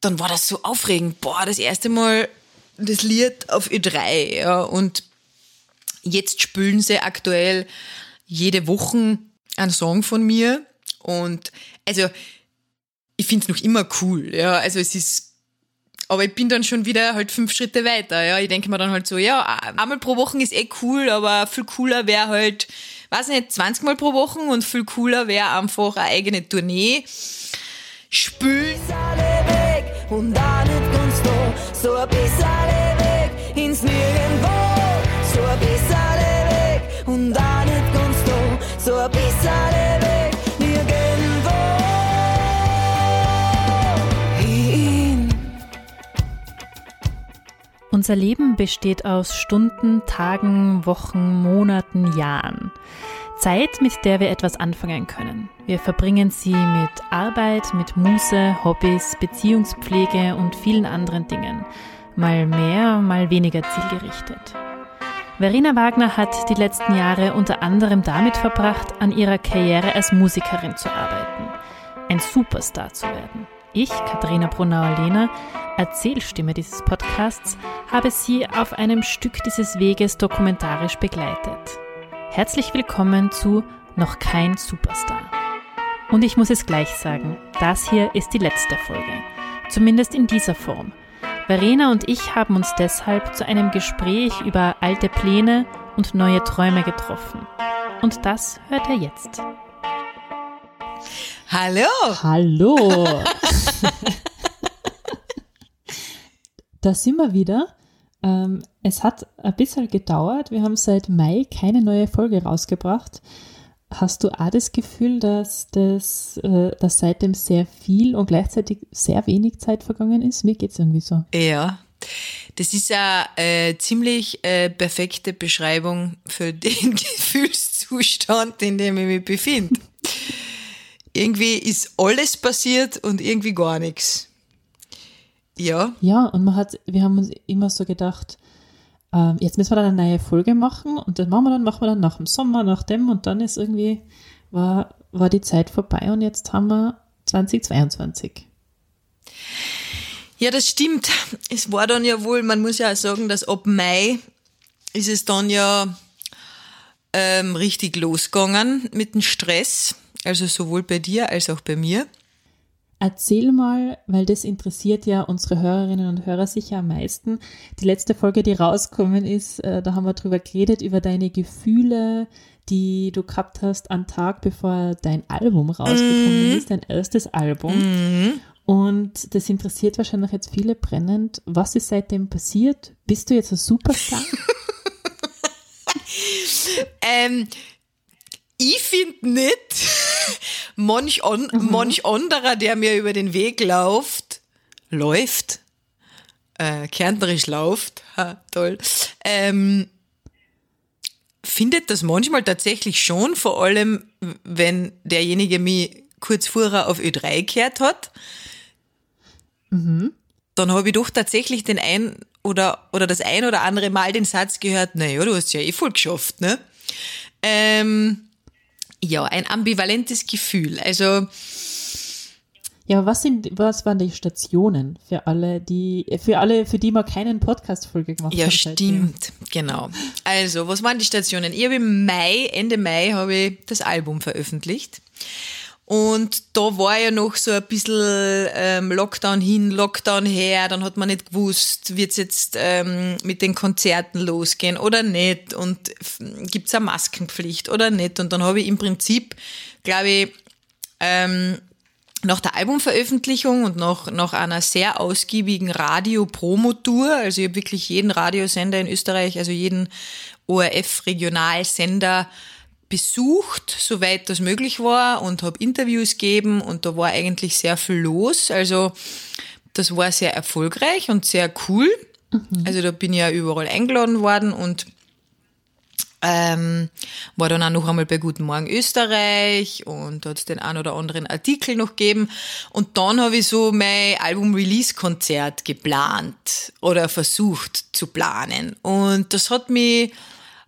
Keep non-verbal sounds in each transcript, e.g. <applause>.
dann war das so aufregend. Boah, das erste Mal das Lied auf Ö3, ja, und jetzt spülen sie aktuell jede Woche einen Song von mir und also ich finde es noch immer cool, ja, also es ist aber ich bin dann schon wieder halt fünf Schritte weiter, ja, ich denke mir dann halt so, ja, einmal pro Woche ist eh cool, aber viel cooler wäre halt, weiß nicht, 20 Mal pro Woche und viel cooler wäre einfach eine eigene Tournee. Spül und auch nicht da, so ein bisschen weg ins Nirgendwo, so ein bisschen weg und auch nicht da, so ein bisschen weg nirgendwo. Hin. Unser Leben besteht aus Stunden, Tagen, Wochen, Monaten, Jahren. Zeit, mit der wir etwas anfangen können. Wir verbringen sie mit Arbeit, mit Muße, Hobbys, Beziehungspflege und vielen anderen Dingen. Mal mehr, mal weniger zielgerichtet. Verena Wagner hat die letzten Jahre unter anderem damit verbracht, an ihrer Karriere als Musikerin zu arbeiten, ein Superstar zu werden. Ich, Katharina Brunauer-Lehner, Erzählstimme dieses Podcasts, habe sie auf einem Stück dieses Weges dokumentarisch begleitet. Herzlich willkommen zu Noch kein Superstar. Und ich muss es gleich sagen, das hier ist die letzte Folge. Zumindest in dieser Form. Verena und ich haben uns deshalb zu einem Gespräch über alte Pläne und neue Träume getroffen. Und das hört er jetzt. Hallo! Hallo! <laughs> da sind wir wieder. Ähm, es hat ein bisschen gedauert. Wir haben seit Mai keine neue Folge rausgebracht. Hast du auch das Gefühl, dass, das, äh, dass seitdem sehr viel und gleichzeitig sehr wenig Zeit vergangen ist? Mir geht es irgendwie so. Ja, das ist eine äh, ziemlich äh, perfekte Beschreibung für <laughs> den Gefühlszustand, in dem ich mich befinde. irgendwie ist alles passiert und irgendwie gar nichts. Ja. Ja, und man hat, wir haben uns immer so gedacht, ähm, jetzt müssen wir dann eine neue Folge machen und das machen wir dann, machen wir dann nach dem Sommer, nach dem und dann ist irgendwie, war, war die Zeit vorbei und jetzt haben wir 2022. Ja, das stimmt. Es war dann ja wohl, man muss ja auch sagen, dass ab Mai ist es dann ja ähm, richtig losgegangen mit dem Stress. Also sowohl bei dir als auch bei mir. Erzähl mal, weil das interessiert ja unsere Hörerinnen und Hörer sicher am meisten. Die letzte Folge, die rausgekommen ist, äh, da haben wir drüber geredet, über deine Gefühle, die du gehabt hast am Tag, bevor dein Album rausgekommen mm. ist, dein erstes Album. Mm. Und das interessiert wahrscheinlich jetzt viele brennend. Was ist seitdem passiert? Bist du jetzt ein Superstar? <laughs> <laughs> ähm, ich finde nicht, manch, on, mhm. manch anderer, der mir über den Weg läuft, läuft, äh, kärntnerisch läuft, <laughs> ha, toll, ähm, findet das manchmal tatsächlich schon, vor allem wenn derjenige mich kurz vorher auf Ö3 gehört hat. Mhm. Dann habe ich doch tatsächlich den ein oder, oder das ein oder andere Mal den Satz gehört, naja, du hast ja eh voll geschafft, ne? Ähm, ja, ein ambivalentes Gefühl. Also ja, was sind, was waren die Stationen für alle, die, für alle, für die man keinen Podcast-Folge gemacht ja, hat? Ja, stimmt, genau. Also, was waren die Stationen? Ich habe im Mai, Ende Mai habe ich das Album veröffentlicht. Und da war ja noch so ein bisschen ähm, Lockdown hin, Lockdown her, dann hat man nicht gewusst, wird's jetzt ähm, mit den Konzerten losgehen oder nicht und gibt's eine Maskenpflicht oder nicht. Und dann habe ich im Prinzip, glaube ich, ähm, nach der Albumveröffentlichung und nach, nach einer sehr ausgiebigen Radio-Promotour, also ich habe wirklich jeden Radiosender in Österreich, also jeden ORF-Regionalsender besucht, soweit das möglich war und habe Interviews gegeben und da war eigentlich sehr viel los. Also das war sehr erfolgreich und sehr cool. Mhm. Also da bin ich ja überall eingeladen worden und ähm, war dann auch noch einmal bei Guten Morgen Österreich und hat den ein oder anderen Artikel noch gegeben. Und dann habe ich so mein Album-Release-Konzert geplant oder versucht zu planen. Und das hat mich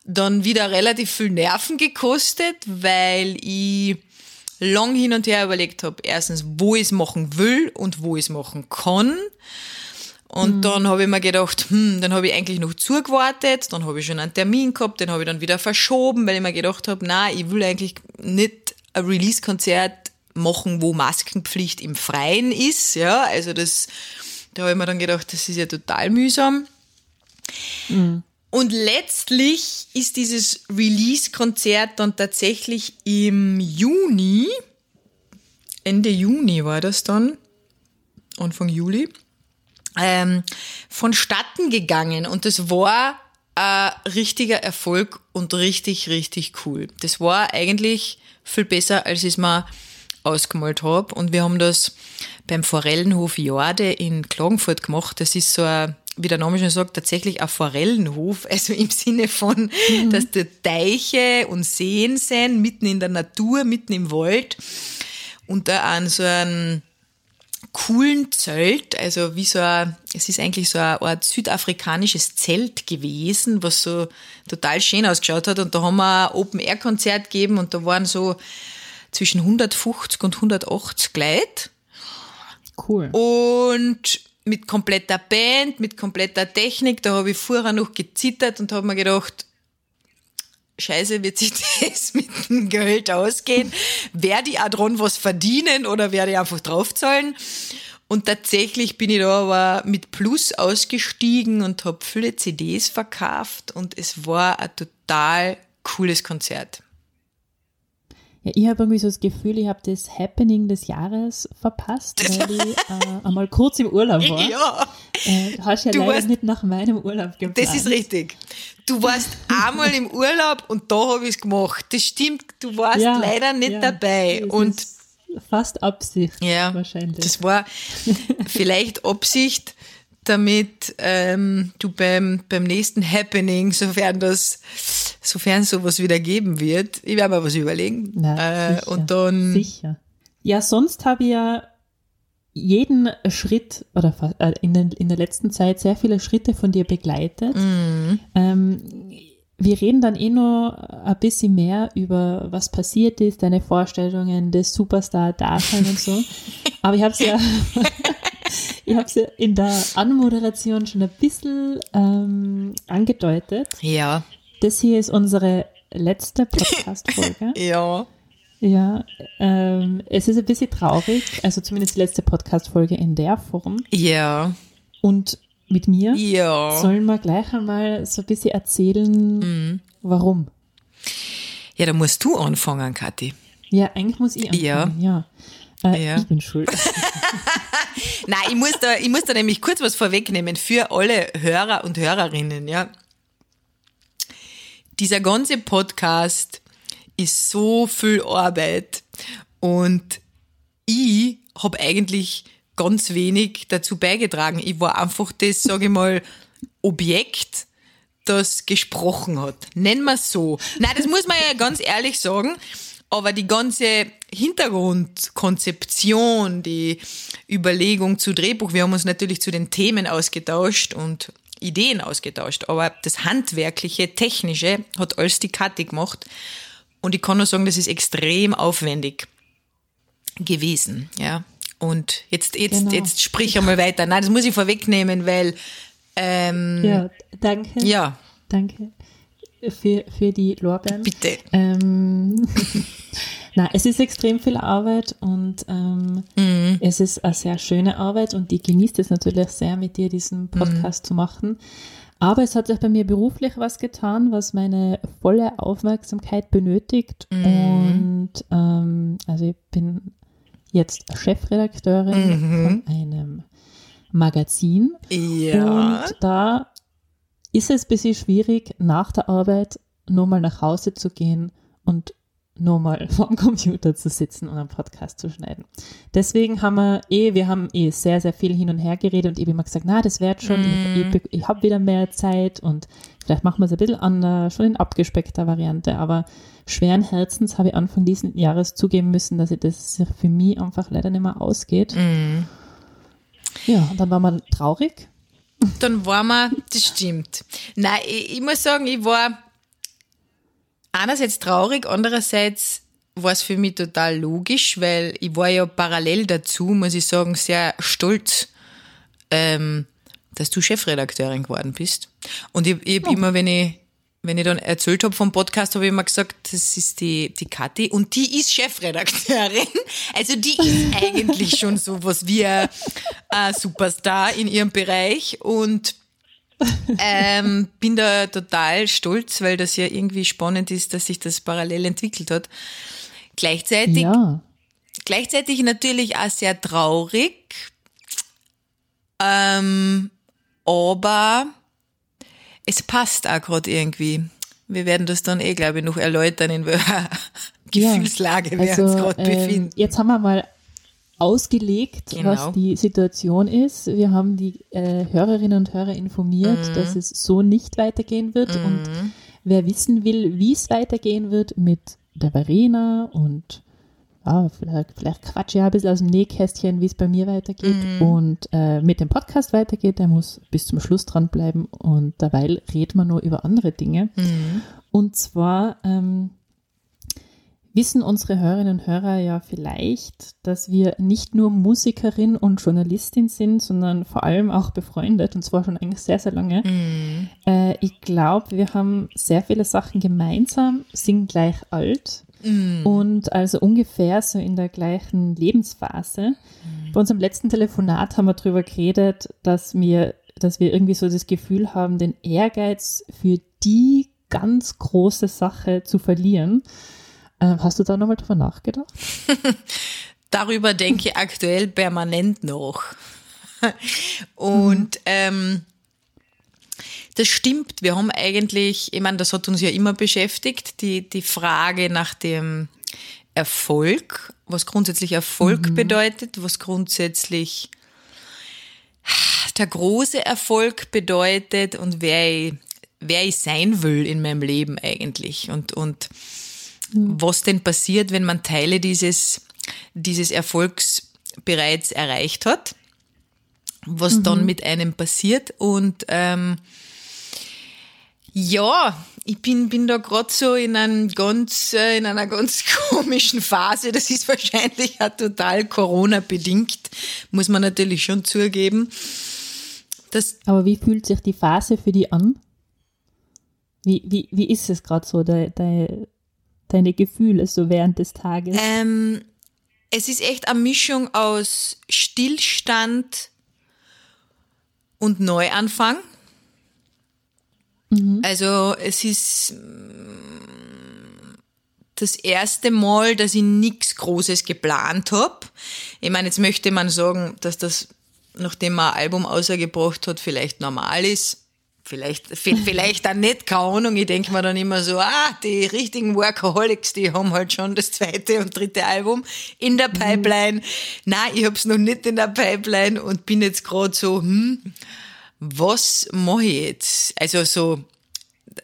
dann wieder relativ viel Nerven gekostet, weil ich lang hin und her überlegt habe, erstens, wo ich es machen will und wo ich es machen kann. Und mhm. dann habe ich mir gedacht, hm, dann habe ich eigentlich noch zugewartet, dann habe ich schon einen Termin gehabt, den habe ich dann wieder verschoben, weil ich mir gedacht habe, na, ich will eigentlich nicht ein Release-Konzert machen, wo Maskenpflicht im Freien ist, ja, also das, da habe ich mir dann gedacht, das ist ja total mühsam. Mhm. Und letztlich ist dieses Release-Konzert dann tatsächlich im Juni, Ende Juni war das dann, Anfang Juli, ähm, vonstatten gegangen. Und das war ein richtiger Erfolg und richtig, richtig cool. Das war eigentlich viel besser, als ich es mir ausgemalt habe. Und wir haben das beim Forellenhof Jorde in Klagenfurt gemacht. Das ist so ein wie der Name schon sagt, tatsächlich ein Forellenhof, <laughs> also im Sinne von, mhm. dass da Teiche und Seen sind, mitten in der Natur, mitten im Wald und da an so einem coolen Zelt, also wie so ein, es ist eigentlich so eine Art südafrikanisches Zelt gewesen, was so total schön ausgeschaut hat und da haben wir ein Open-Air-Konzert gegeben und da waren so zwischen 150 und 180 Leute. Cool. Und mit kompletter Band, mit kompletter Technik. Da habe ich vorher noch gezittert und habe mir gedacht, Scheiße, wird sich <laughs> das mit dem Geld ausgehen? Werde ich auch dran was verdienen oder werde ich einfach draufzahlen? Und tatsächlich bin ich da aber mit Plus ausgestiegen und habe viele CDs verkauft und es war ein total cooles Konzert. Ja, ich habe irgendwie so das Gefühl, ich habe das Happening des Jahres verpasst, weil <laughs> ich äh, einmal kurz im Urlaub war. Ja. Äh, hast ja du leider warst, nicht nach meinem Urlaub geplant. Das ist richtig. Du warst einmal im Urlaub und da habe ich es gemacht. Das stimmt, du warst ja, leider nicht ja, dabei. Und fast Absicht ja, wahrscheinlich. Das war <laughs> vielleicht Absicht, damit ähm, du beim, beim nächsten Happening, sofern das, sofern sowas wieder geben wird, ich werde mir was überlegen. Na, äh, und dann. Sicher. Ja, sonst habe ich ja jeden Schritt oder äh, in, den, in der letzten Zeit sehr viele Schritte von dir begleitet. Mhm. Ähm, wir reden dann eh noch ein bisschen mehr über was passiert ist, deine Vorstellungen des Superstar-Dasein und so. <laughs> Aber ich habe es ja <laughs> Ich habe ja in der Anmoderation schon ein bisschen ähm, angedeutet. Ja. Das hier ist unsere letzte Podcast-Folge. <laughs> ja. Ja, ähm, es ist ein bisschen traurig, also zumindest die letzte Podcast-Folge in der Form. Ja. Und mit mir ja. sollen wir gleich einmal so ein bisschen erzählen, mhm. warum. Ja, da musst du anfangen, Kathi. Ja, eigentlich muss ich anfangen, ja. ja. Äh, ja. Ich bin schuld. <laughs> Nein, ich muss, da, ich muss da nämlich kurz was vorwegnehmen für alle Hörer und Hörerinnen, ja. Dieser ganze Podcast ist so viel Arbeit und ich habe eigentlich ganz wenig dazu beigetragen. Ich war einfach das, sage ich mal, Objekt, das gesprochen hat. Nennen wir es so. Nein, das muss man ja ganz ehrlich sagen. Aber die ganze Hintergrundkonzeption, die Überlegung zu Drehbuch, wir haben uns natürlich zu den Themen ausgetauscht und Ideen ausgetauscht, aber das Handwerkliche, Technische hat alles die Kathi gemacht. Und ich kann nur sagen, das ist extrem aufwendig gewesen, ja. Und jetzt, jetzt, genau. jetzt sprich einmal weiter. Nein, das muss ich vorwegnehmen, weil, ähm, Ja, danke. Ja. Danke für, für die Lorbeeren. Bitte. Ähm, <laughs> na, es ist extrem viel Arbeit und ähm, mhm. es ist eine sehr schöne Arbeit und ich genieße es natürlich sehr, mit dir diesen Podcast mhm. zu machen. Aber es hat sich bei mir beruflich was getan, was meine volle Aufmerksamkeit benötigt. Mhm. Und ähm, also ich bin jetzt Chefredakteurin mhm. von einem Magazin. Ja. Und da ist es ein bisschen schwierig, nach der Arbeit nur mal nach Hause zu gehen und nur mal <laughs> vor dem Computer zu sitzen und einen Podcast zu schneiden. Deswegen haben wir eh, wir haben eh sehr, sehr viel hin und her geredet und ich habe immer gesagt, na, das wird schon, mm. ich, ich, ich habe wieder mehr Zeit und vielleicht machen wir es ein bisschen anders, schon in abgespeckter Variante, aber schweren Herzens habe ich Anfang dieses Jahres zugeben müssen, dass ich das für mich einfach leider nicht mehr ausgeht. Mm. Ja, und dann war man traurig, dann war man, das stimmt. Nein, ich, ich muss sagen, ich war einerseits traurig, andererseits war es für mich total logisch, weil ich war ja parallel dazu, muss ich sagen, sehr stolz, ähm, dass du Chefredakteurin geworden bist. Und ich, ich hab Oh. immer, wenn ich, wenn ich dann erzählt habe vom Podcast, habe ich immer gesagt, das ist die, die Kathi und die ist Chefredakteurin. <laughs> Also die ist eigentlich schon sowas wie ein ein Superstar in ihrem Bereich und ähm, bin da total stolz, weil das ja irgendwie spannend ist, dass sich das parallel entwickelt hat. Gleichzeitig Ja. Gleichzeitig natürlich auch sehr traurig, ähm, aber es passt auch gerade irgendwie. Wir werden das dann eh, glaube ich, noch erläutern, in welcher Ja. <laughs> Gefühlslage wir uns gerade ähm, befinden. Jetzt haben wir mal ausgelegt, Genau. was die Situation ist. Wir haben die äh, Hörerinnen und Hörer informiert, Mhm. dass es so nicht weitergehen wird. Und wer wissen will, wie es weitergehen wird mit der Verena und ja, vielleicht, vielleicht quatsche ich ja ein bisschen aus dem Nähkästchen, wie es bei mir weitergeht Mhm. und äh, mit dem Podcast weitergeht, der muss bis zum Schluss dranbleiben und dabei redet man nur über andere Dinge. Mhm. Und zwar ähm, wissen unsere Hörerinnen und Hörer ja vielleicht, dass wir nicht nur Musikerin und Journalistin sind, sondern vor allem auch befreundet und zwar schon eigentlich sehr, sehr lange. Mhm. Äh, ich glaube, wir haben sehr viele Sachen gemeinsam, sind gleich alt Mhm. und also ungefähr so in der gleichen Lebensphase. Bei unserem letzten Telefonat haben wir darüber geredet, dass wir, dass wir irgendwie so das Gefühl haben, den Ehrgeiz für die ganz große Sache zu verlieren. Ähm, hast du da nochmal drüber nachgedacht? <laughs> Darüber denke ich aktuell permanent noch. <laughs> Und ähm, das stimmt. Wir haben eigentlich, ich meine, das hat uns ja immer beschäftigt, die, die Frage nach dem Erfolg, was grundsätzlich Erfolg bedeutet, was grundsätzlich der große Erfolg bedeutet und wer ich, wer ich sein will in meinem Leben eigentlich. Und, und was denn passiert, wenn man Teile dieses, dieses Erfolgs bereits erreicht hat, was dann mit einem passiert. Und ähm, ja, ich bin, bin da gerade so in, einem ganz, äh, in einer ganz <laughs> komischen Phase. Das ist wahrscheinlich auch total Corona-bedingt, muss man natürlich schon zugeben. Das, Aber wie fühlt sich die Phase für die an? Wie, wie, wie ist es gerade so, de, de, deine Gefühle so während des Tages? ähm, es ist echt eine Mischung aus Stillstand und Neuanfang. Also es ist mm, das erste Mal, dass ich nichts Großes geplant habe. Ich meine, jetzt möchte man sagen, dass das, nachdem man ein Album ausgebracht hat, vielleicht normal ist. Vielleicht, <laughs> vi- vielleicht auch nicht, keine Ahnung. Ich denke mir dann immer so, ah, die richtigen Workaholics, die haben halt schon das zweite und dritte Album in der Pipeline. Nein, ich hab's noch nicht in der Pipeline und bin jetzt gerade so, hm, was mache ich jetzt? Also so,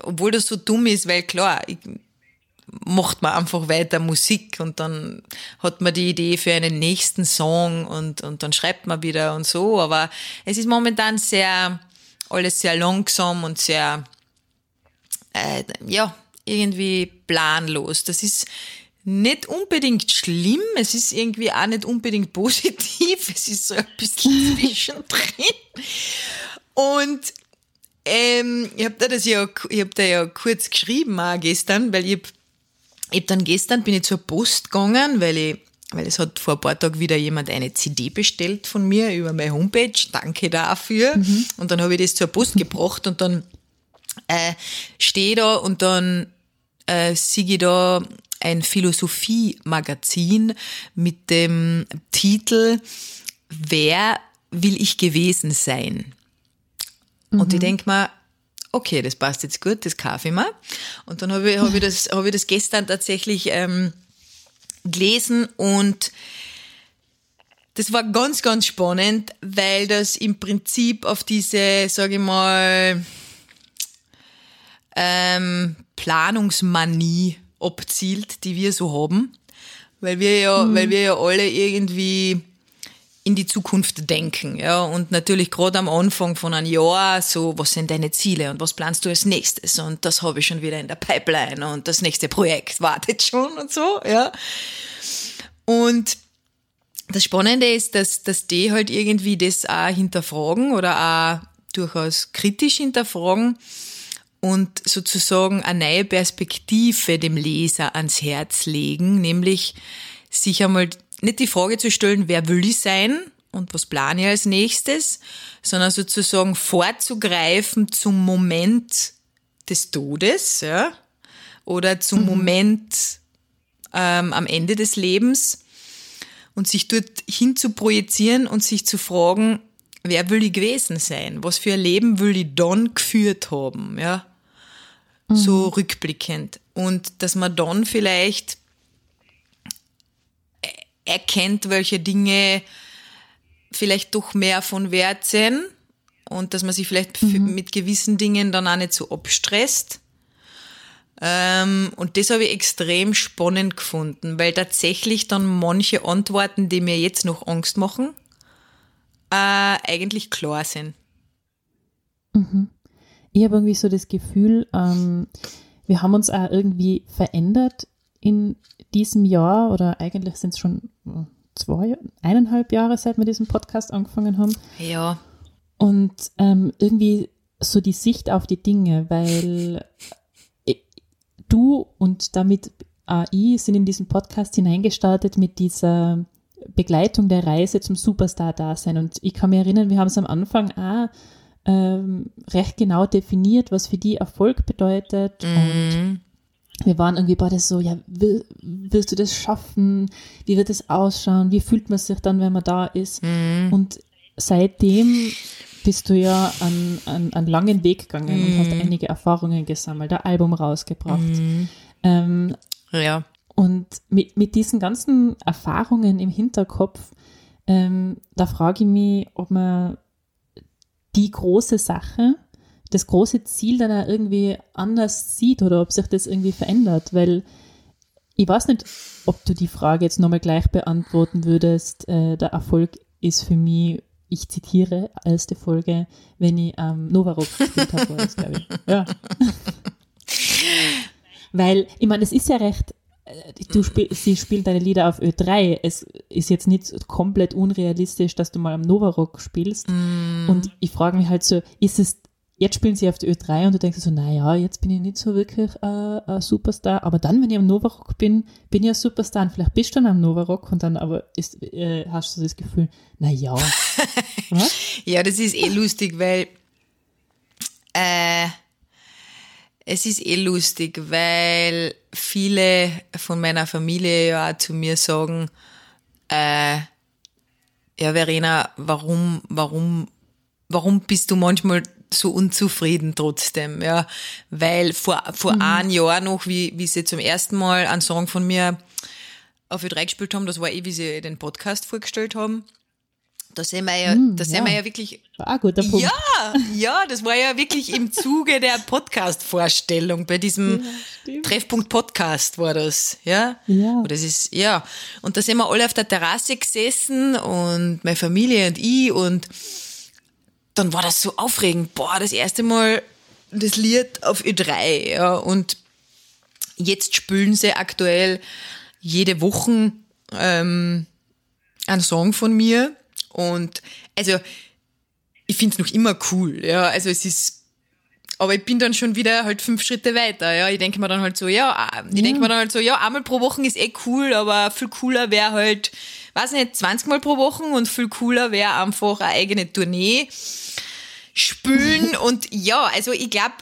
obwohl das so dumm ist, weil klar, ich, macht man einfach weiter Musik und dann hat man die Idee für einen nächsten Song und, und dann schreibt man wieder und so, aber es ist momentan sehr, alles sehr langsam und sehr, äh, ja, irgendwie planlos. Das ist nicht unbedingt schlimm, es ist irgendwie auch nicht unbedingt <laughs> positiv, es ist so ein bisschen <laughs> zwischendrin. Und ähm, ich habe da das ja, ich hab da ja kurz geschrieben auch gestern, weil ich hab, ich hab dann gestern bin ich zur Post gegangen, weil ich, weil es hat vor ein paar Tagen wieder jemand eine CD bestellt von mir über meine Homepage. Danke dafür. Und dann habe ich das zur Post gebracht und dann äh, stehe da und dann äh, sehe ich da ein Philosophie-Magazin mit dem Titel Wer will ich gewesen sein? Und ich denk mir, okay, das passt jetzt gut, das kaufe ich mir. Und dann habe ich, hab ich, das, hab ich das gestern tatsächlich ähm, gelesen und das war ganz, ganz spannend, weil das im Prinzip auf diese, sage ich mal, ähm, Planungsmanie abzielt, die wir so haben. Weil wir ja, weil wir ja alle irgendwie in die Zukunft denken. Ja, und natürlich gerade am Anfang von einem Jahr, so, was sind deine Ziele und was planst du als nächstes? Und das habe ich schon wieder in der Pipeline und das nächste Projekt wartet schon und so, ja. Und das Spannende ist, dass, dass die halt irgendwie das auch hinterfragen oder auch durchaus kritisch hinterfragen und sozusagen eine neue Perspektive dem Leser ans Herz legen, nämlich sich einmal nicht die Frage zu stellen, wer will ich sein und was plane ich als nächstes, sondern sozusagen vorzugreifen zum Moment des Todes, ja, oder zum mhm. Moment ähm, am Ende des Lebens und sich dort hin zu projizieren und sich zu fragen, wer will ich gewesen sein? Was für ein Leben will ich dann geführt haben? Ja, mhm. so rückblickend. Und dass man dann vielleicht erkennt, welche Dinge vielleicht doch mehr von Wert sind und dass man sich vielleicht mhm. mit gewissen Dingen dann auch nicht so abstresst. Ähm, und das habe ich extrem spannend gefunden, weil tatsächlich dann manche Antworten, die mir jetzt noch Angst machen, äh, eigentlich klar sind. Mhm. Ich habe irgendwie so das Gefühl, ähm, wir haben uns auch irgendwie verändert in diesem Jahr oder eigentlich sind es schon zwei, eineinhalb Jahre, seit wir diesen Podcast angefangen haben. Ja. Und ähm, irgendwie so die Sicht auf die Dinge, weil äh, du und damit AI sind in diesen Podcast hineingestartet mit dieser Begleitung der Reise zum Superstar-Dasein. Und ich kann mich erinnern, wir haben es am Anfang auch ähm, recht genau definiert, was für die Erfolg bedeutet. Mhm. Und wir waren irgendwie beide so, ja, will, willst du das schaffen? Wie wird es ausschauen? Wie fühlt man sich dann, wenn man da ist? Mhm. Und seitdem bist du ja an, an, an langen Weg gegangen mhm. und hast mhm. einige Erfahrungen gesammelt, ein Album rausgebracht. Mhm. Ähm, ja. Und mit, mit diesen ganzen Erfahrungen im Hinterkopf, ähm, da frage ich mich, ob man die große Sache, das große Ziel dann auch irgendwie anders sieht oder ob sich das irgendwie verändert, weil ich weiß nicht, ob du die Frage jetzt nochmal gleich beantworten würdest. Äh, der Erfolg ist für mich, ich zitiere, erste Folge, wenn ich ähm, Novarock gespielt habe, war das, glaube ich. Ja. <laughs> weil, ich meine, es ist ja recht, äh, du spiel, sie spielt deine Lieder auf Ö3. Es ist jetzt nicht komplett unrealistisch, dass du mal am Novarock spielst. Mm. Und ich frage mich halt so, ist es jetzt spielen sie auf der Ö3 und du denkst so, naja, jetzt bin ich nicht so wirklich äh, ein Superstar, aber dann, wenn ich am Novarock bin, bin ich ein Superstar und vielleicht bist du dann am Novarock und dann aber ist, äh, hast du das Gefühl, naja. <laughs> ja, das ist eh lustig, weil äh, es ist eh lustig, weil viele von meiner Familie ja auch zu mir sagen, äh, ja, Verena, warum, warum, warum bist du manchmal so unzufrieden trotzdem, ja, weil vor, vor mhm. einem Jahr noch, wie, wie sie zum ersten Mal einen Song von mir auf Ö3 gespielt haben, das war eh, wie sie den Podcast vorgestellt haben. Da sehen wir ja, mm, da sehen ja. wir ja wirklich. War ein guter Punkt. Ja, ja, das war ja wirklich im Zuge der Podcast-Vorstellung bei diesem ja, Treffpunkt Podcast war das, ja. Ja. Und das ist, ja. Und da sind wir alle auf der Terrasse gesessen und meine Familie und ich und dann war das so aufregend. Boah, das erste Mal das Lied auf Ö3, ja, und jetzt spülen sie aktuell jede Woche ähm, einen Song von mir und also ich finde es noch immer cool, ja, also es ist aber ich bin dann schon wieder halt fünf Schritte weiter, ja. Ich denke mir dann halt so, ja, ich ja. denke mir dann halt so, ja, einmal pro Woche ist eh cool, aber viel cooler wäre halt, weiß nicht, 20 Mal pro Woche und viel cooler wäre einfach eine eigene Tournee spülen und ja, also ich glaube,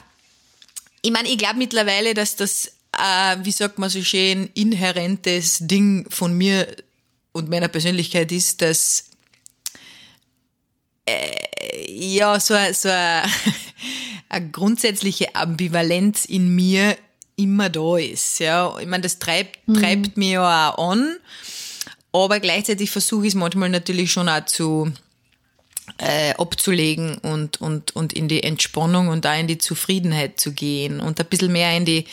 ich meine, ich glaube mittlerweile, dass das, äh, wie sagt man so schön, inhärentes Ding von mir und meiner Persönlichkeit ist, dass äh, ja, so, so eine, eine <laughs> grundsätzliche Ambivalenz in mir immer da ist. Ja, ich meine, das treibt, mhm. treibt mir ja auch an, aber gleichzeitig versuche ich es manchmal natürlich schon auch zu äh, abzulegen und, und, und in die Entspannung und da in die Zufriedenheit zu gehen und ein bisschen mehr in die,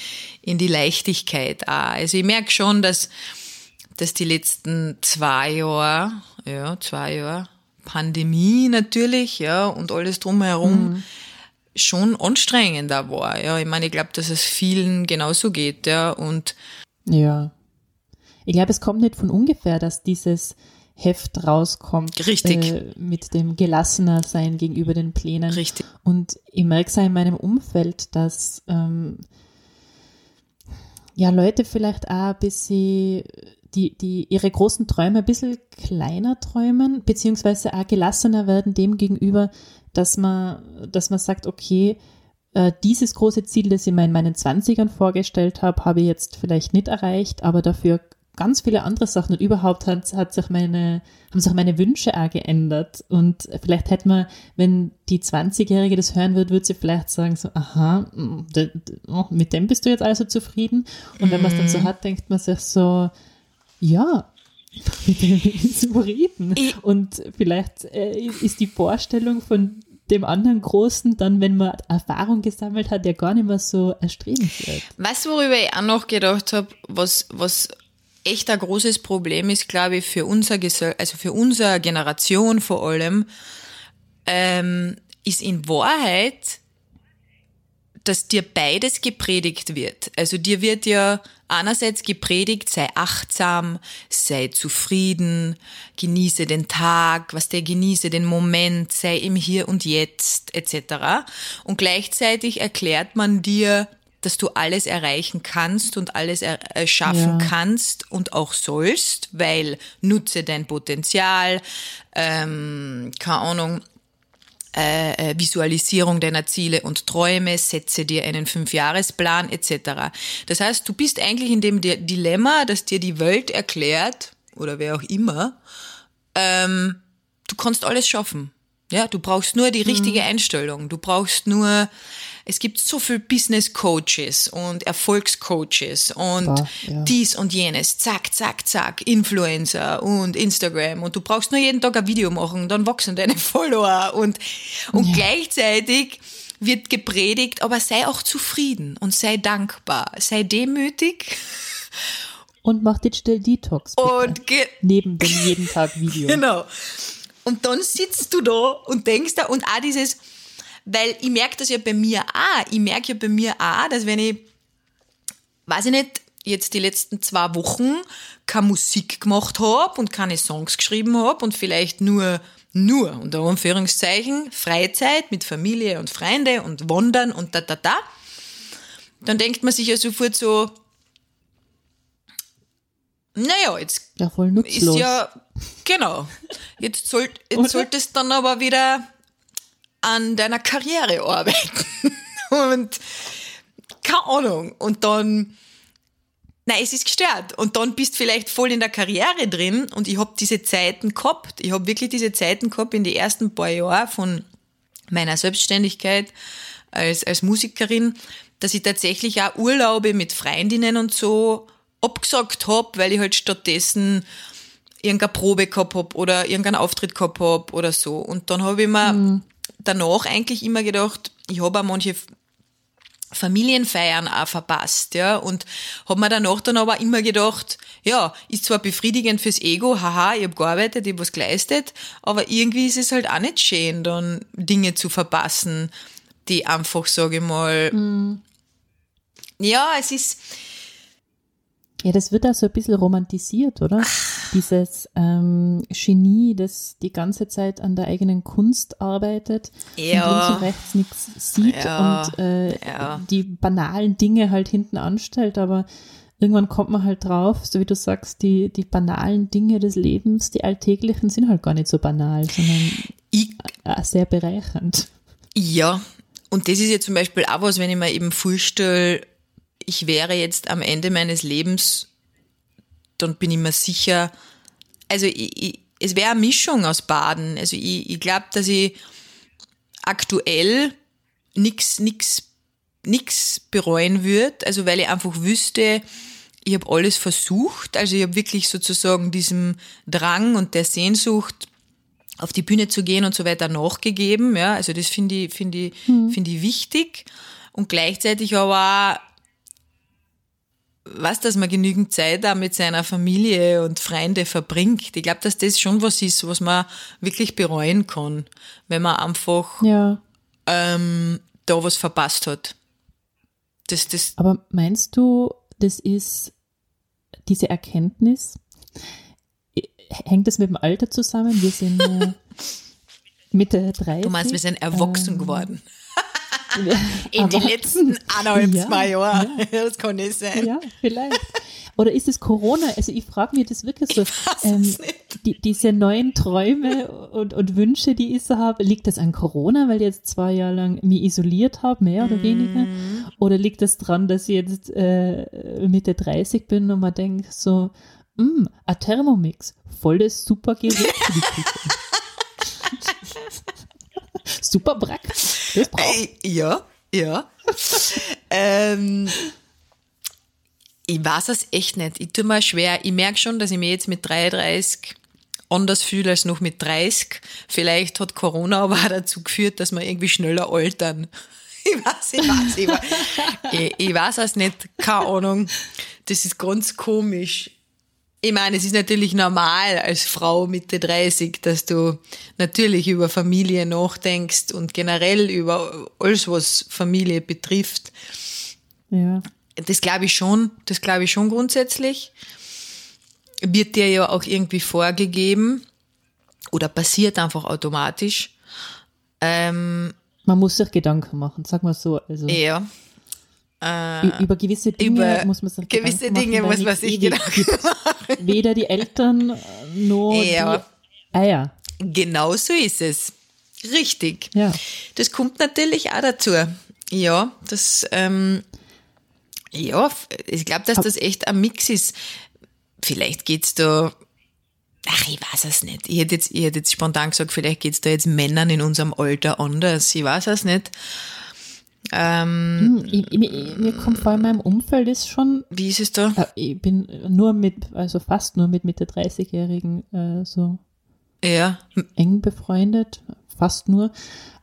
in die Leichtigkeit auch. Also ich merke schon, dass, dass die letzten zwei Jahre, ja, zwei Jahre, Pandemie natürlich, ja, und alles drumherum mhm. schon anstrengender war. Ja, ich meine, ich glaube, dass es vielen genauso geht, ja, und ja. Ich glaube, es kommt nicht von ungefähr, dass dieses Heft rauskommt. Richtig. Äh, mit dem gelassener sein gegenüber den Plänen. Richtig. Und ich merke es auch in meinem Umfeld, dass ähm, ja Leute vielleicht auch bis sie die, die ihre großen Träume ein bisschen kleiner träumen, beziehungsweise auch gelassener werden dem gegenüber, dass man, dass man sagt, okay, äh, dieses große Ziel, das ich mir in meinen Zwanzigern vorgestellt habe, habe ich jetzt vielleicht nicht erreicht, aber dafür ganz viele andere Sachen und überhaupt hat, hat sich meine, haben sich meine Wünsche auch geändert. Und vielleicht hätte man, wenn die 20-Jährige das hören wird, würde sie vielleicht sagen so, aha, oh, mit dem bist du jetzt also zufrieden. Und wenn man es dann so mhm. hat, denkt man sich so, ja, <laughs> mit dem bin ich zufrieden. Und vielleicht äh, ist die Vorstellung von dem anderen Großen dann, wenn man Erfahrung gesammelt hat, ja gar nicht mehr so erstrebenswert. Weißt du, worüber ich auch noch gedacht habe, was, was echt ein großes Problem ist, glaube ich, für unser Gesell also für unsere Generation vor allem, ähm, ist in Wahrheit, dass dir beides gepredigt wird. Also dir wird ja einerseits gepredigt, sei achtsam, sei zufrieden, genieße den Tag, was der genieße den Moment, sei im Hier und Jetzt etc. Und gleichzeitig erklärt man dir, dass du alles erreichen kannst und alles erschaffen ja. kannst und auch sollst, weil nutze dein Potenzial, ähm, keine Ahnung, äh, äh, Visualisierung deiner Ziele und Träume, setze dir einen Fünfjahresplan etc. Das heißt, du bist eigentlich in dem Dilemma, dass dir die Welt erklärt, oder wer auch immer, ähm, du kannst alles schaffen. Ja, du brauchst nur die richtige mhm. Einstellung. Du brauchst nur es gibt so viel Business Coaches und Erfolgscoaches und ah, ja. dies und jenes, zack, zack, zack, Influencer und Instagram und du brauchst nur jeden Tag ein Video machen, dann wachsen deine <laughs> Follower und, und ja. gleichzeitig wird gepredigt, aber sei auch zufrieden und sei dankbar, sei demütig. Und mach Digital Detox. Bitte. Und neben dem jeden Tag Video. <laughs> Genau. Und dann sitzt du da und denkst da und auch dieses, weil ich merke das ja bei mir auch. Ich merke ja bei mir auch, dass wenn ich, weiß ich nicht, jetzt die letzten zwei Wochen keine Musik gemacht habe und keine Songs geschrieben habe und vielleicht nur, nur, unter Anführungszeichen, Freizeit mit Familie und Freunde und Wandern und da, da, da, dann denkt man sich ja sofort so, naja, jetzt ja, ist ja, genau, jetzt, soll, jetzt solltest dann aber wieder an deiner Karriere arbeiten. <laughs> und keine Ahnung. Und dann, nein, es ist gestört. Und dann bist du vielleicht voll in der Karriere drin und ich habe diese Zeiten gehabt. Ich habe wirklich diese Zeiten gehabt in die ersten paar Jahre von meiner Selbstständigkeit als, als Musikerin, dass ich tatsächlich auch Urlaube mit Freundinnen und so abgesagt habe, weil ich halt stattdessen irgendeine Probe gehabt hab oder irgendeinen Auftritt gehabt hab oder so. Und dann habe ich mir mhm danach eigentlich immer gedacht, ich habe auch manche Familienfeiern auch verpasst, ja, und habe mir danach dann aber immer gedacht, ja, ist zwar befriedigend fürs Ego, haha, ich habe gearbeitet, ich habe was geleistet, aber irgendwie ist es halt auch nicht schön, dann Dinge zu verpassen, die einfach, sage ich mal, mhm. ja, es ist, ja, das wird auch so ein bisschen romantisiert, oder? Dieses ähm, Genie, das die ganze Zeit an der eigenen Kunst arbeitet ja. und links und rechts nichts sieht ja. und äh, ja. die banalen Dinge halt hinten anstellt, aber irgendwann kommt man halt drauf, so wie du sagst, die, die banalen Dinge des Lebens, die alltäglichen sind halt gar nicht so banal, sondern ich, sehr bereichernd. Ja, und das ist ja zum Beispiel auch was, wenn ich mir eben vorstelle, ich wäre jetzt am Ende meines Lebens, dann bin ich mir sicher, also ich, ich, es wäre eine Mischung aus Baden. Also ich, ich glaube, dass ich aktuell nichts nix, nix bereuen würde, also weil ich einfach wüsste, ich habe alles versucht, also ich habe wirklich sozusagen diesem Drang und der Sehnsucht auf die Bühne zu gehen und so weiter nachgegeben, ja, also das finde ich, finde ich, mhm. finde ich wichtig und gleichzeitig aber auch was, dass man genügend Zeit da mit seiner Familie und Freunde verbringt. Ich glaube, dass das schon was ist, was man wirklich bereuen kann, wenn man einfach Ja. ähm, da was verpasst hat. Das, das, Aber meinst du, das ist diese Erkenntnis? Hängt das mit dem Alter zusammen? Wir sind äh, <laughs> Mitte 30. du meinst, wir sind erwachsen Ähm, geworden. <laughs> ja, In den letzten eineinhalb, Ja, zwei <laughs> Jahren. Das kann nicht sein. Ja, vielleicht. Oder ist es Corona? Also ich frage mich das wirklich so. ähm, die, diese neuen Träume und, und Wünsche, die ich so habe, liegt das an Corona, weil ich jetzt zwei Jahre lang mich isoliert habe, mehr oder weniger? Mhm. Oder liegt das dran, dass ich jetzt äh, Mitte 30 bin und man denkt so, mm, ein Thermomix, voll das super Gerät für die Küche. <laughs> super. Das braucht Ey, ja, ja. <laughs> ähm, ich weiß es echt nicht. Ich tue mir schwer. Ich merke schon, dass ich mich jetzt mit 33 anders fühle als noch mit 30. Vielleicht hat Corona aber auch dazu geführt, dass wir irgendwie schneller altern. <laughs> Ich weiß, ich weiß, ich weiß, <laughs> ich, ich weiß es nicht. Keine Ahnung. Das ist ganz komisch. Ich meine, es ist natürlich normal als Frau Mitte 30, dass du natürlich über Familie nachdenkst und generell über alles, was Familie betrifft. ja. Das glaube ich schon, das glaube ich schon grundsätzlich. Wird dir ja auch irgendwie vorgegeben oder passiert einfach automatisch. Ähm, Man muss sich Gedanken machen, sag mal so. Also ja. Ü- über gewisse Dinge über muss man sich gewisse Gedanken Dinge machen, weil muss man sich gibt. Weder die Eltern äh, noch Ja. die Eier. Genau so ist es. Richtig. Ja. Das kommt natürlich auch dazu. Ja, das, ähm, ja, ich glaube, dass das echt ein Mix ist. Vielleicht geht's da, ach, ich weiß es nicht. Ich hätte jetzt, ich hätte jetzt spontan gesagt, vielleicht geht's da jetzt Männern in unserem Alter anders. Ich weiß es nicht. Ähm, Hm, ich, ich, mir kommt vor in meinem Umfeld ist schon, wie ist es da? äh, ich bin nur mit, also fast nur mit Mitte 30-Jährigen äh, so Ja, eng befreundet, fast nur.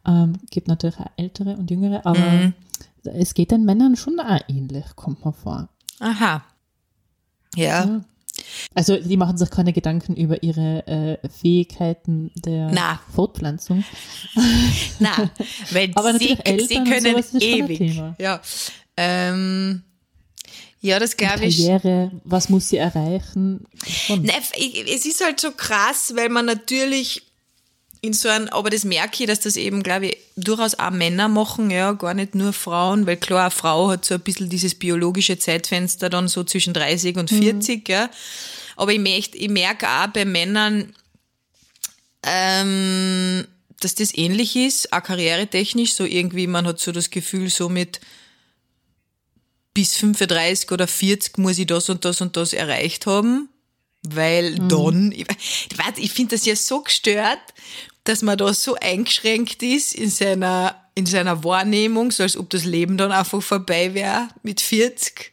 Ähm, gibt natürlich auch ältere und jüngere, aber Mhm. es geht den Männern schon auch ähnlich, kommt mir vor. aha. Ja, Ja. Also die machen sich keine Gedanken über ihre äh, Fähigkeiten der Na. Fortpflanzung. <laughs> na, weil Aber sie, sie können ewig. Ja, ähm, ja, das glaube ich. Karriere, was muss sie erreichen? Ne, ich- es ist halt so krass, weil man natürlich in so einem, aber das merke ich, dass das eben, glaube ich, durchaus auch Männer machen, ja, gar nicht nur Frauen, weil klar, eine Frau hat so ein bisschen dieses biologische Zeitfenster dann so zwischen 30 und 40, ja. Aber ich, möcht, ich merke auch bei Männern, ähm, dass das ähnlich ist, auch karrieretechnisch, so irgendwie, man hat so das Gefühl, so mit bis 35 oder 40 muss ich das und das und das erreicht haben, weil dann, ich, ich finde das ja so gestört, dass man da so eingeschränkt ist in seiner, in seiner Wahrnehmung, so als ob das Leben dann einfach vorbei wäre mit 40.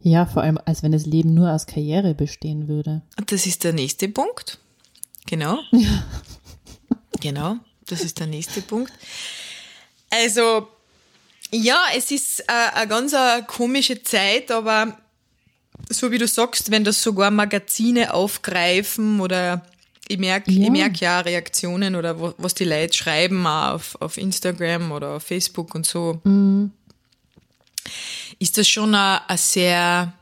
Ja, vor allem, als wenn das Leben nur aus Karriere bestehen würde. Das ist der nächste Punkt. Genau. <laughs> Genau, das ist der nächste Punkt. Also, ja, es ist äh, eine ganz äh, komische Zeit, aber so wie du sagst, wenn das sogar Magazine aufgreifen oder ich merke Ja. ich merk ja Reaktionen oder wo, was die Leute schreiben auf, auf Instagram oder auf Facebook und so, ist das schon ein, ein sehr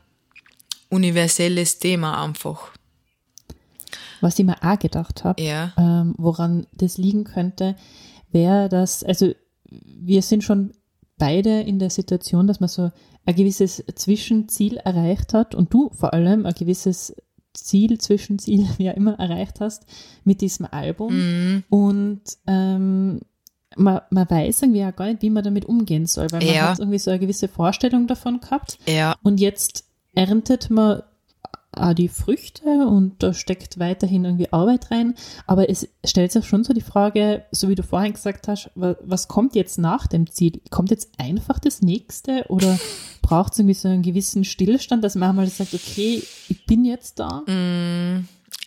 universelles Thema einfach. Was ich mir auch gedacht habe, Ja. ähm, woran das liegen könnte, wäre das, also wir sind schon beide in der Situation, dass man so ein gewisses Zwischenziel erreicht hat und du vor allem ein gewisses Ziel, Zwischenziel, <laughs> wie auch immer, erreicht hast mit diesem Album. Mhm. Und ähm, man, man weiß irgendwie auch gar nicht, wie man damit umgehen soll, weil man Ja. hat irgendwie so eine gewisse Vorstellung davon gehabt. Ja. Und jetzt erntet man auch die Früchte und da steckt weiterhin irgendwie Arbeit rein. Aber es stellt sich schon so die Frage, so wie du vorhin gesagt hast, wa- was kommt jetzt nach dem Ziel? Kommt jetzt einfach das nächste oder <laughs> braucht es irgendwie so einen gewissen Stillstand, dass man einmal sagt, okay, ich bin jetzt da,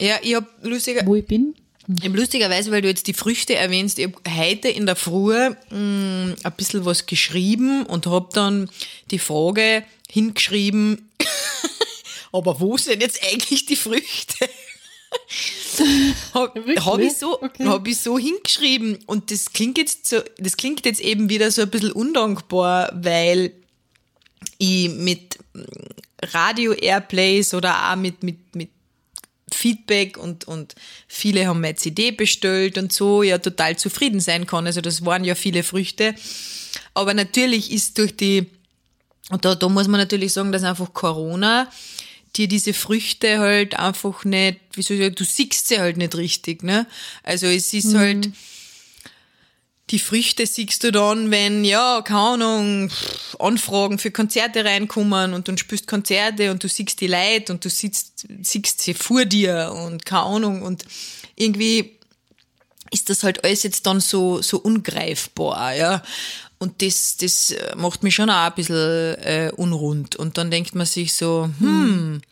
Ja, ich hab lustiger, wo ich bin? Mhm. Lustigerweise, weil du jetzt die Früchte erwähnst, ich habe heute in der Früh mh, ein bisschen was geschrieben und habe dann die Frage hingeschrieben, aber wo sind jetzt eigentlich die Früchte? <laughs> habe hab ich, so, okay. hab ich so hingeschrieben und das klingt jetzt so, das klingt jetzt eben wieder so ein bisschen undankbar, weil ich mit Radio-Airplays oder auch mit, mit, mit Feedback und, und viele haben meine CD bestellt und so ja total zufrieden sein kann. Also das waren ja viele Früchte. Aber natürlich ist durch die, und da, da muss man natürlich sagen, dass einfach Corona dir diese Früchte halt einfach nicht, wie soll ich sagen, du siehst sie halt nicht richtig, ne? Also es ist mhm. halt, die Früchte siehst du dann, wenn, ja, keine Ahnung, Anfragen für Konzerte reinkommen und du spielst Konzerte und du siehst die Leute und du siehst, siehst sie vor dir und keine Ahnung und irgendwie ist das halt alles jetzt dann so, so ungreifbar, ja. Und das, das macht mich schon auch ein bisschen äh, unrund. Und dann denkt man sich so, hm,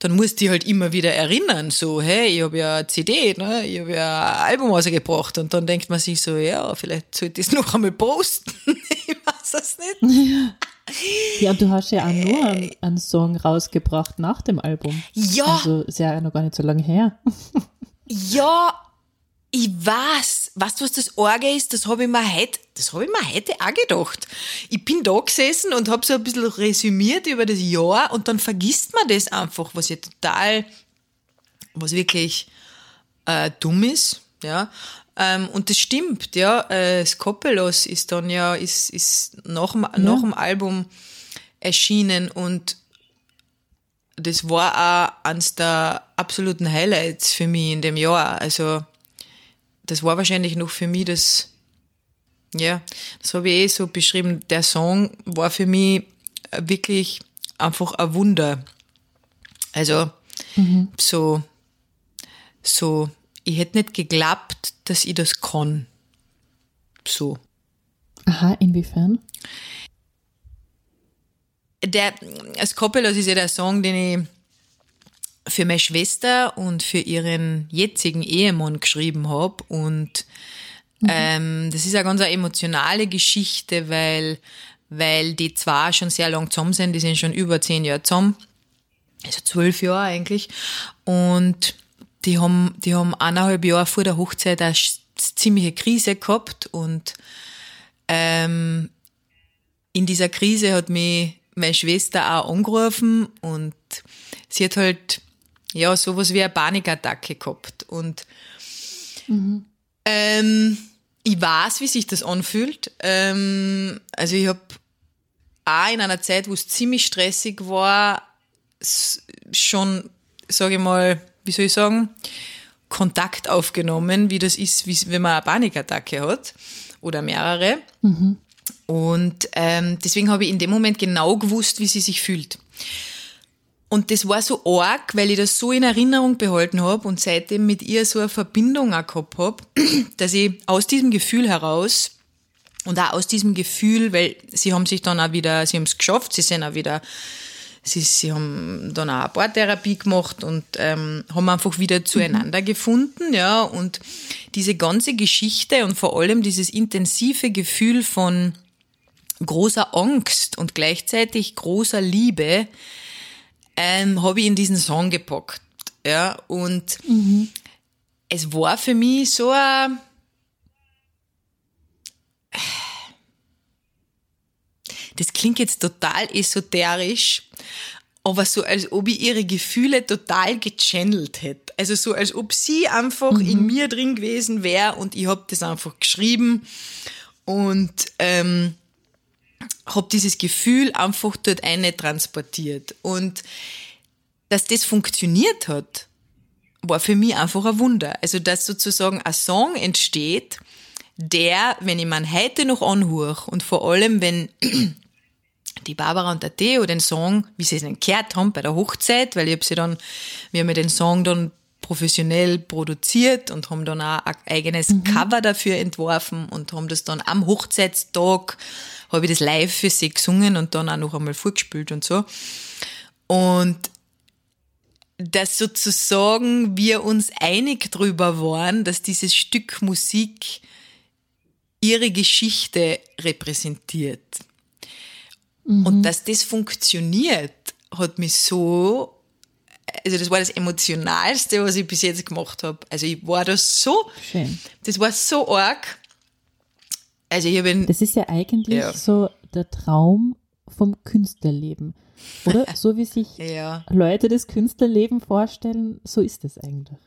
dann musst du dich halt immer wieder erinnern, so, hey, ich habe ja eine CD, ne? ich habe ja ein Album rausgebracht und dann denkt man sich so, ja, vielleicht sollte ich es noch einmal posten. <laughs> ich weiß es nicht. Ja. ja, und du hast ja auch nur einen, einen, Song rausgebracht nach dem Album. Ja. Also ist ja noch gar nicht so lange her. <laughs> ja, ich weiß, weißt du, was das Orge ist? Das habe ich mir heute, das habe ich mir heute auch gedacht. Ich bin da gesessen und habe so ein bisschen resümiert über das Jahr und dann vergisst man das einfach, was ja total, was wirklich äh, dumm ist, ja. Ähm, und das stimmt, ja. Äh, Skopelos ist dann ja, ist, ist nach, ja. nach dem Album erschienen und das war auch eines der absoluten Highlights für mich in dem Jahr. Also, das war wahrscheinlich noch für mich das, ja, das habe ich eh so beschrieben. Der Song war für mich wirklich einfach ein Wunder. Also, mhm. so, so, ich hätte nicht geglaubt, dass ich das kann. So. Aha, inwiefern? Der Skopelos ist ja der Song, den ich für meine Schwester und für ihren jetzigen Ehemann geschrieben habe. Und mhm. ähm, das ist eine ganz eine emotionale Geschichte, weil, weil die zwei schon sehr lang zusammen sind. Die sind schon über zehn Jahre zusammen. Also zwölf Jahre eigentlich. Und die haben, die haben eineinhalb Jahre vor der Hochzeit eine ziemliche Krise gehabt und ähm, in dieser Krise hat mich meine Schwester auch angerufen und sie hat halt ja, sowas wie eine Panikattacke gehabt. Und mhm. ähm, ich weiß, wie sich das anfühlt. Ähm, also ich habe auch in einer Zeit, wo es ziemlich stressig war, schon, sage ich mal, wie soll ich sagen, Kontakt aufgenommen, wie das ist, wie, wenn man eine Panikattacke hat oder mehrere. Mhm. Und ähm, deswegen habe ich in dem Moment genau gewusst, wie sie sich fühlt. Und das war so arg, weil ich das so in Erinnerung behalten habe und seitdem mit ihr so eine Verbindung auch gehabt habe, <clears throat> dass ich aus diesem Gefühl heraus und auch aus diesem Gefühl, weil sie haben sich dann auch wieder, sie haben es geschafft, sie sind auch wieder, sie, sie haben dann auch eine Paartherapie gemacht und ähm, haben einfach wieder zueinander mhm. gefunden, ja, und diese ganze Geschichte und vor allem dieses intensive Gefühl von großer Angst und gleichzeitig großer Liebe, ähm, habe ich in diesen Song gepackt. Ja, und mhm. es war für mich so ein, das klingt jetzt total esoterisch, aber so, als ob ich ihre Gefühle total gechannelt hätte. Also so, als ob sie einfach mhm. in mir drin gewesen wäre und ich habe das einfach geschrieben und ähm, habe dieses Gefühl einfach dort eine transportiert. Und dass das funktioniert hat, war für mich einfach ein Wunder. Also, dass sozusagen ein Song entsteht, der, wenn ich man heute noch anhöre und vor allem, wenn <clears throat> die Barbara und der Theo den Song, wie sie es dann gehört haben bei der Hochzeit, weil ich habe sie dann, wir haben ja den Song dann professionell produziert und haben dann auch ein eigenes mhm. Cover dafür entworfen und haben das dann am Hochzeitstag habe ich das live für sie gesungen und dann auch noch einmal vorgespielt und so. Und dass sozusagen wir uns einig drüber waren, dass dieses Stück Musik ihre Geschichte repräsentiert. Mhm. Und dass das funktioniert, hat mich so, also das war das Emotionalste, was ich bis jetzt gemacht habe. Also ich war da so, Schön. das war so arg. Also ich habe Das ist ja eigentlich ja. so der Traum vom Künstlerleben. Oder? <laughs> So wie sich ja. Leute das Künstlerleben vorstellen, so ist es eigentlich.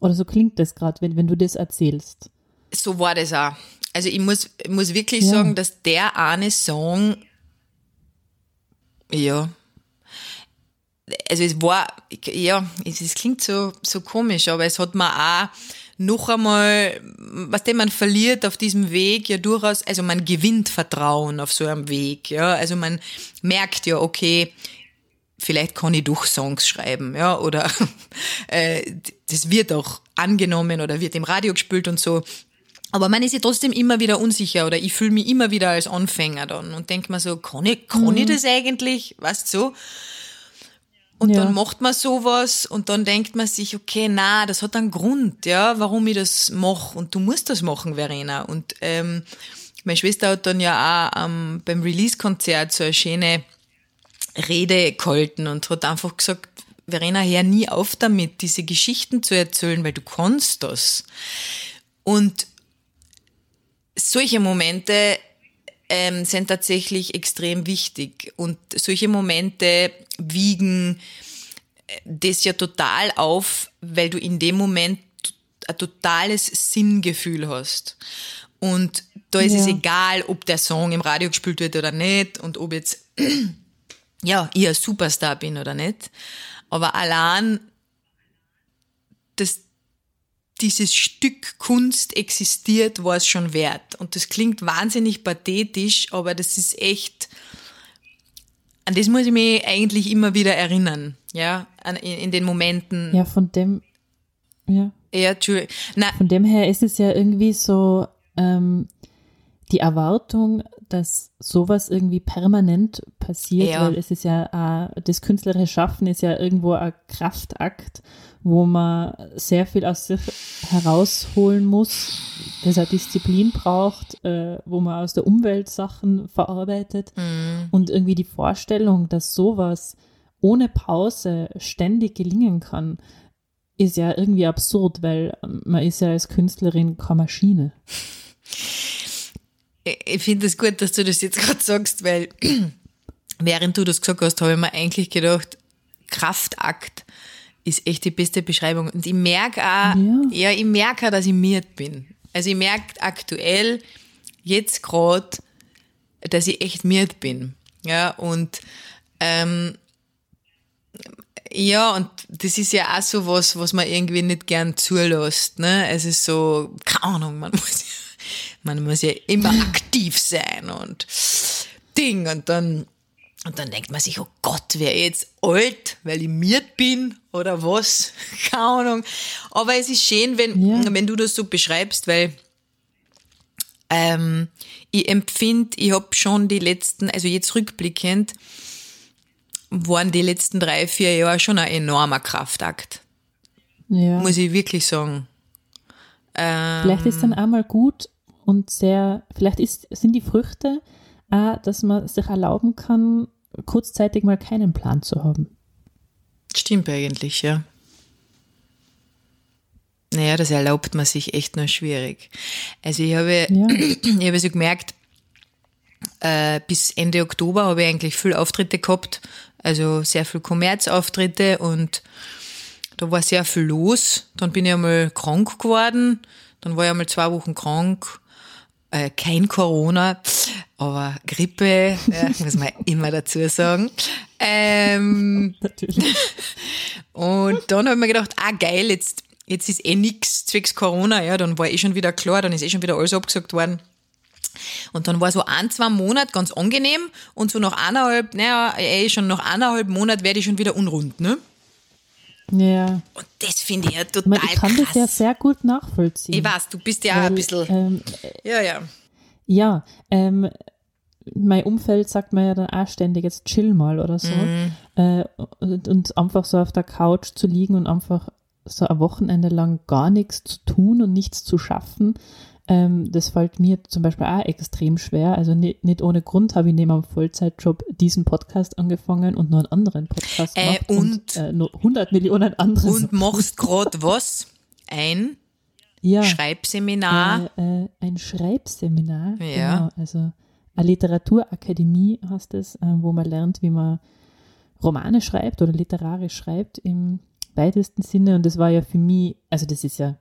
Oder so klingt das gerade, wenn, wenn du das erzählst. So war das auch. Also ich muss, ich muss wirklich ja. sagen, dass der eine Song, ja, also es war, ja, es, es klingt so, so komisch, aber es hat mir auch noch einmal, was denn man verliert auf diesem Weg ja durchaus, also man gewinnt Vertrauen auf so einem Weg, ja, also man merkt ja, okay, vielleicht kann ich doch Songs schreiben, ja, oder <laughs> äh, das wird auch angenommen oder wird im Radio gespielt und so. Aber man ist ja trotzdem immer wieder unsicher oder ich fühle mich immer wieder als Anfänger dann und denke mir so, kann ich, kann mhm. ich das eigentlich? Weißt du so? Und ja. dann macht man sowas und dann denkt man sich, okay, na, das hat einen Grund, ja, warum ich das mache. Und du musst das machen, Verena. Und ähm, meine Schwester hat dann ja auch ähm, beim Release-Konzert so eine schöne Rede gehalten und hat einfach gesagt, Verena, hör nie auf damit, diese Geschichten zu erzählen, weil du kannst das. Und solche Momente ähm, sind tatsächlich extrem wichtig. Und solche Momente wiegen das ja total auf, weil du in dem Moment ein totales Sinngefühl hast. Und da ist ja. es egal, ob der Song im Radio gespielt wird oder nicht und ob jetzt, <clears throat> ja, ich ein Superstar bin oder nicht. Aber allein, das, dieses Stück Kunst existiert, war es schon wert. Und das klingt wahnsinnig pathetisch, aber das ist echt, an das muss ich mich eigentlich immer wieder erinnern, ja, an, in, in den Momenten. Ja, von dem, ja. Ja, Entschuldigung. Na, von dem her ist es ja irgendwie so, ähm, die Erwartung, dass sowas irgendwie permanent passiert, ja. weil es ist ja, äh, das künstlerische Schaffen ist ja irgendwo ein Kraftakt wo man sehr viel aus sich herausholen muss, das er Disziplin braucht, äh, wo man aus der Umwelt Sachen verarbeitet mhm. und irgendwie die Vorstellung, dass sowas ohne Pause ständig gelingen kann, ist ja irgendwie absurd, weil man ist ja als Künstlerin keine Maschine. <laughs> Ich finde es das gut, dass du das jetzt gerade sagst, weil <clears throat> während du das gesagt hast, habe ich mir eigentlich gedacht, Kraftakt ist echt die beste Beschreibung. Und ich merke auch, ja, ja ich merke auch, dass ich miert bin. Also ich merke aktuell, jetzt gerade, dass ich echt miert bin. Ja, und ähm, ja, und das ist ja auch so was, was man irgendwie nicht gern zulässt. Ne? Es ist so, keine Ahnung, man muss, man muss ja immer aktiv sein und Ding. Und dann und dann denkt man sich, oh Gott, wäre jetzt alt, weil ich miert bin oder was? <laughs> Keine Ahnung. Aber es ist schön, wenn, ja. wenn du das so beschreibst, weil ähm, ich empfinde, ich habe schon die letzten, also jetzt rückblickend, waren die letzten drei, vier Jahre schon ein enormer Kraftakt. Ja. Muss ich wirklich sagen. Ähm, vielleicht ist dann einmal gut und sehr, vielleicht ist, sind die Früchte auch, dass man sich erlauben kann, kurzzeitig mal keinen Plan zu haben. Stimmt eigentlich, ja. Naja, das erlaubt man sich echt nur schwierig. Also ich habe, ja. <clears throat> ich habe so gemerkt, äh, bis Ende Oktober habe ich eigentlich viel Auftritte gehabt, also sehr viel Kommerzauftritte und da war sehr viel los. Dann bin ich einmal krank geworden, dann war ich einmal zwei Wochen krank, äh, kein Corona, aber Grippe, ja, <laughs> muss man immer dazu sagen. Ähm, Natürlich. <laughs> Und dann habe ich mir gedacht, ah geil, jetzt, jetzt ist eh nix zwecks Corona, ja, dann war eh schon wieder klar, dann ist eh schon wieder alles abgesagt worden. Und dann war so ein, zwei Monate ganz angenehm und so nach eineinhalb, naja, eh schon nach eineinhalb Monat werde ich schon wieder unrund, ne? Ja. Und das finde ich ja total Ich kann krass. das ja sehr gut nachvollziehen. Ich weiß, du bist ja weil, ein bisschen, ähm, ja, ja. Ja, ähm, mein Umfeld sagt mir ja dann auch ständig, jetzt chill mal oder so. Mhm. Äh, und, und einfach so auf der Couch zu liegen und einfach so ein Wochenende lang gar nichts zu tun und nichts zu schaffen, ähm, das fällt mir zum Beispiel auch extrem schwer. Also nicht, nicht ohne Grund habe ich neben einem Vollzeitjob diesen Podcast angefangen und noch einen anderen Podcast Äh, gemacht und- äh, noch 100 Millionen andere Und machst gerade was? Ein ja, Schreibseminar. äh, äh, ein Schreibseminar. Ja. Genau, also eine Literaturakademie heißt es, äh, wo man lernt, wie man Romane schreibt oder literarisch schreibt im weitesten Sinne. Und das war ja für mich, also das ist ja,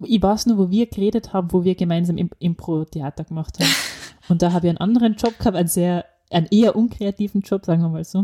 ich weiß nur, wo wir geredet haben, wo wir gemeinsam Im- Impro-Theater gemacht haben. <laughs> Und da habe ich einen anderen Job gehabt, einen sehr, einen eher unkreativen Job, sagen wir mal so.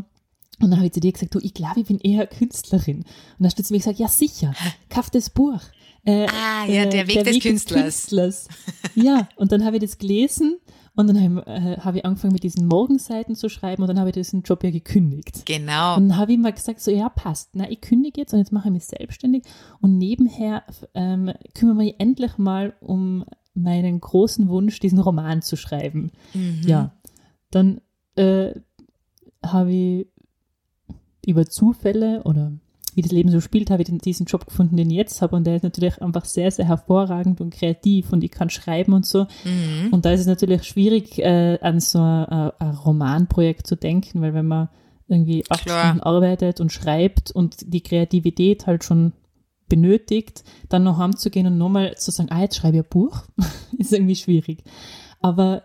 Und dann habe ich zu dir gesagt, du, ich glaube, ich bin eher Künstlerin. Und dann hast du zu mir gesagt, ja sicher, kauf das Buch. Äh, Ah, ja, der Weg des Künstlers. Künstlers. Ja, und dann habe ich das gelesen und dann habe äh, habe ich angefangen mit diesen Morgenseiten zu schreiben und dann habe ich diesen Job ja gekündigt. Genau. Und dann habe ich mal gesagt, so ja, passt, na, ich kündige jetzt und jetzt mache ich mich selbstständig und nebenher ähm, kümmere mich endlich mal um meinen großen Wunsch, diesen Roman zu schreiben. Mhm. Ja, dann äh, habe ich über Zufälle oder wie das Leben so spielt, habe ich den, diesen Job gefunden, den ich jetzt habe und der ist natürlich einfach sehr, sehr hervorragend und kreativ und ich kann schreiben und so. Mhm. Und da ist es natürlich schwierig, äh, an so ein, ein, ein Romanprojekt zu denken, weil wenn man irgendwie acht Klar. Stunden arbeitet und schreibt und die Kreativität halt schon benötigt, dann noch heimzugehen und nochmal zu sagen, ah, jetzt schreibe ich ein Buch, <laughs> ist irgendwie schwierig. Aber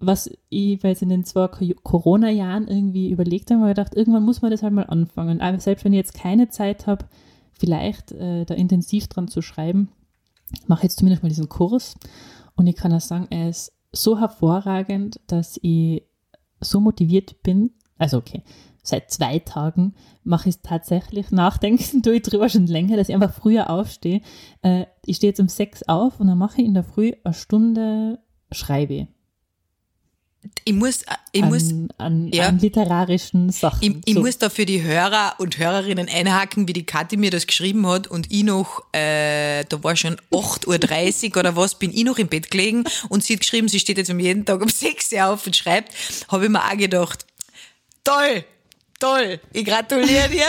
was ich, weil in den zwei Co- Corona-Jahren irgendwie überlegt habe, habe ich gedacht, irgendwann muss man das halt mal anfangen. Aber selbst wenn ich jetzt keine Zeit habe, vielleicht äh, da intensiv dran zu schreiben, mache jetzt zumindest mal diesen Kurs. Und ich kann auch sagen, er ist so hervorragend, dass ich so motiviert bin. Also okay, seit zwei Tagen mache ich es tatsächlich. Nachdenken <laughs> tue ich drüber schon länger, dass ich einfach früher aufstehe. Äh, ich stehe jetzt um sechs auf und dann mache ich in der Früh eine Stunde Schreibe Ich muss, ich an, muss, an, ja. an literarischen Sachen. ich, ich So. muss da für die Hörer und Hörerinnen einhaken, wie die Kathi mir das geschrieben hat und ich noch, äh, da war schon 8.30 Uhr oder was, bin ich noch im Bett gelegen und sie hat geschrieben, sie steht jetzt um jeden Tag um 6 Uhr auf und schreibt, habe ich mir auch gedacht, toll, toll, ich gratuliere dir,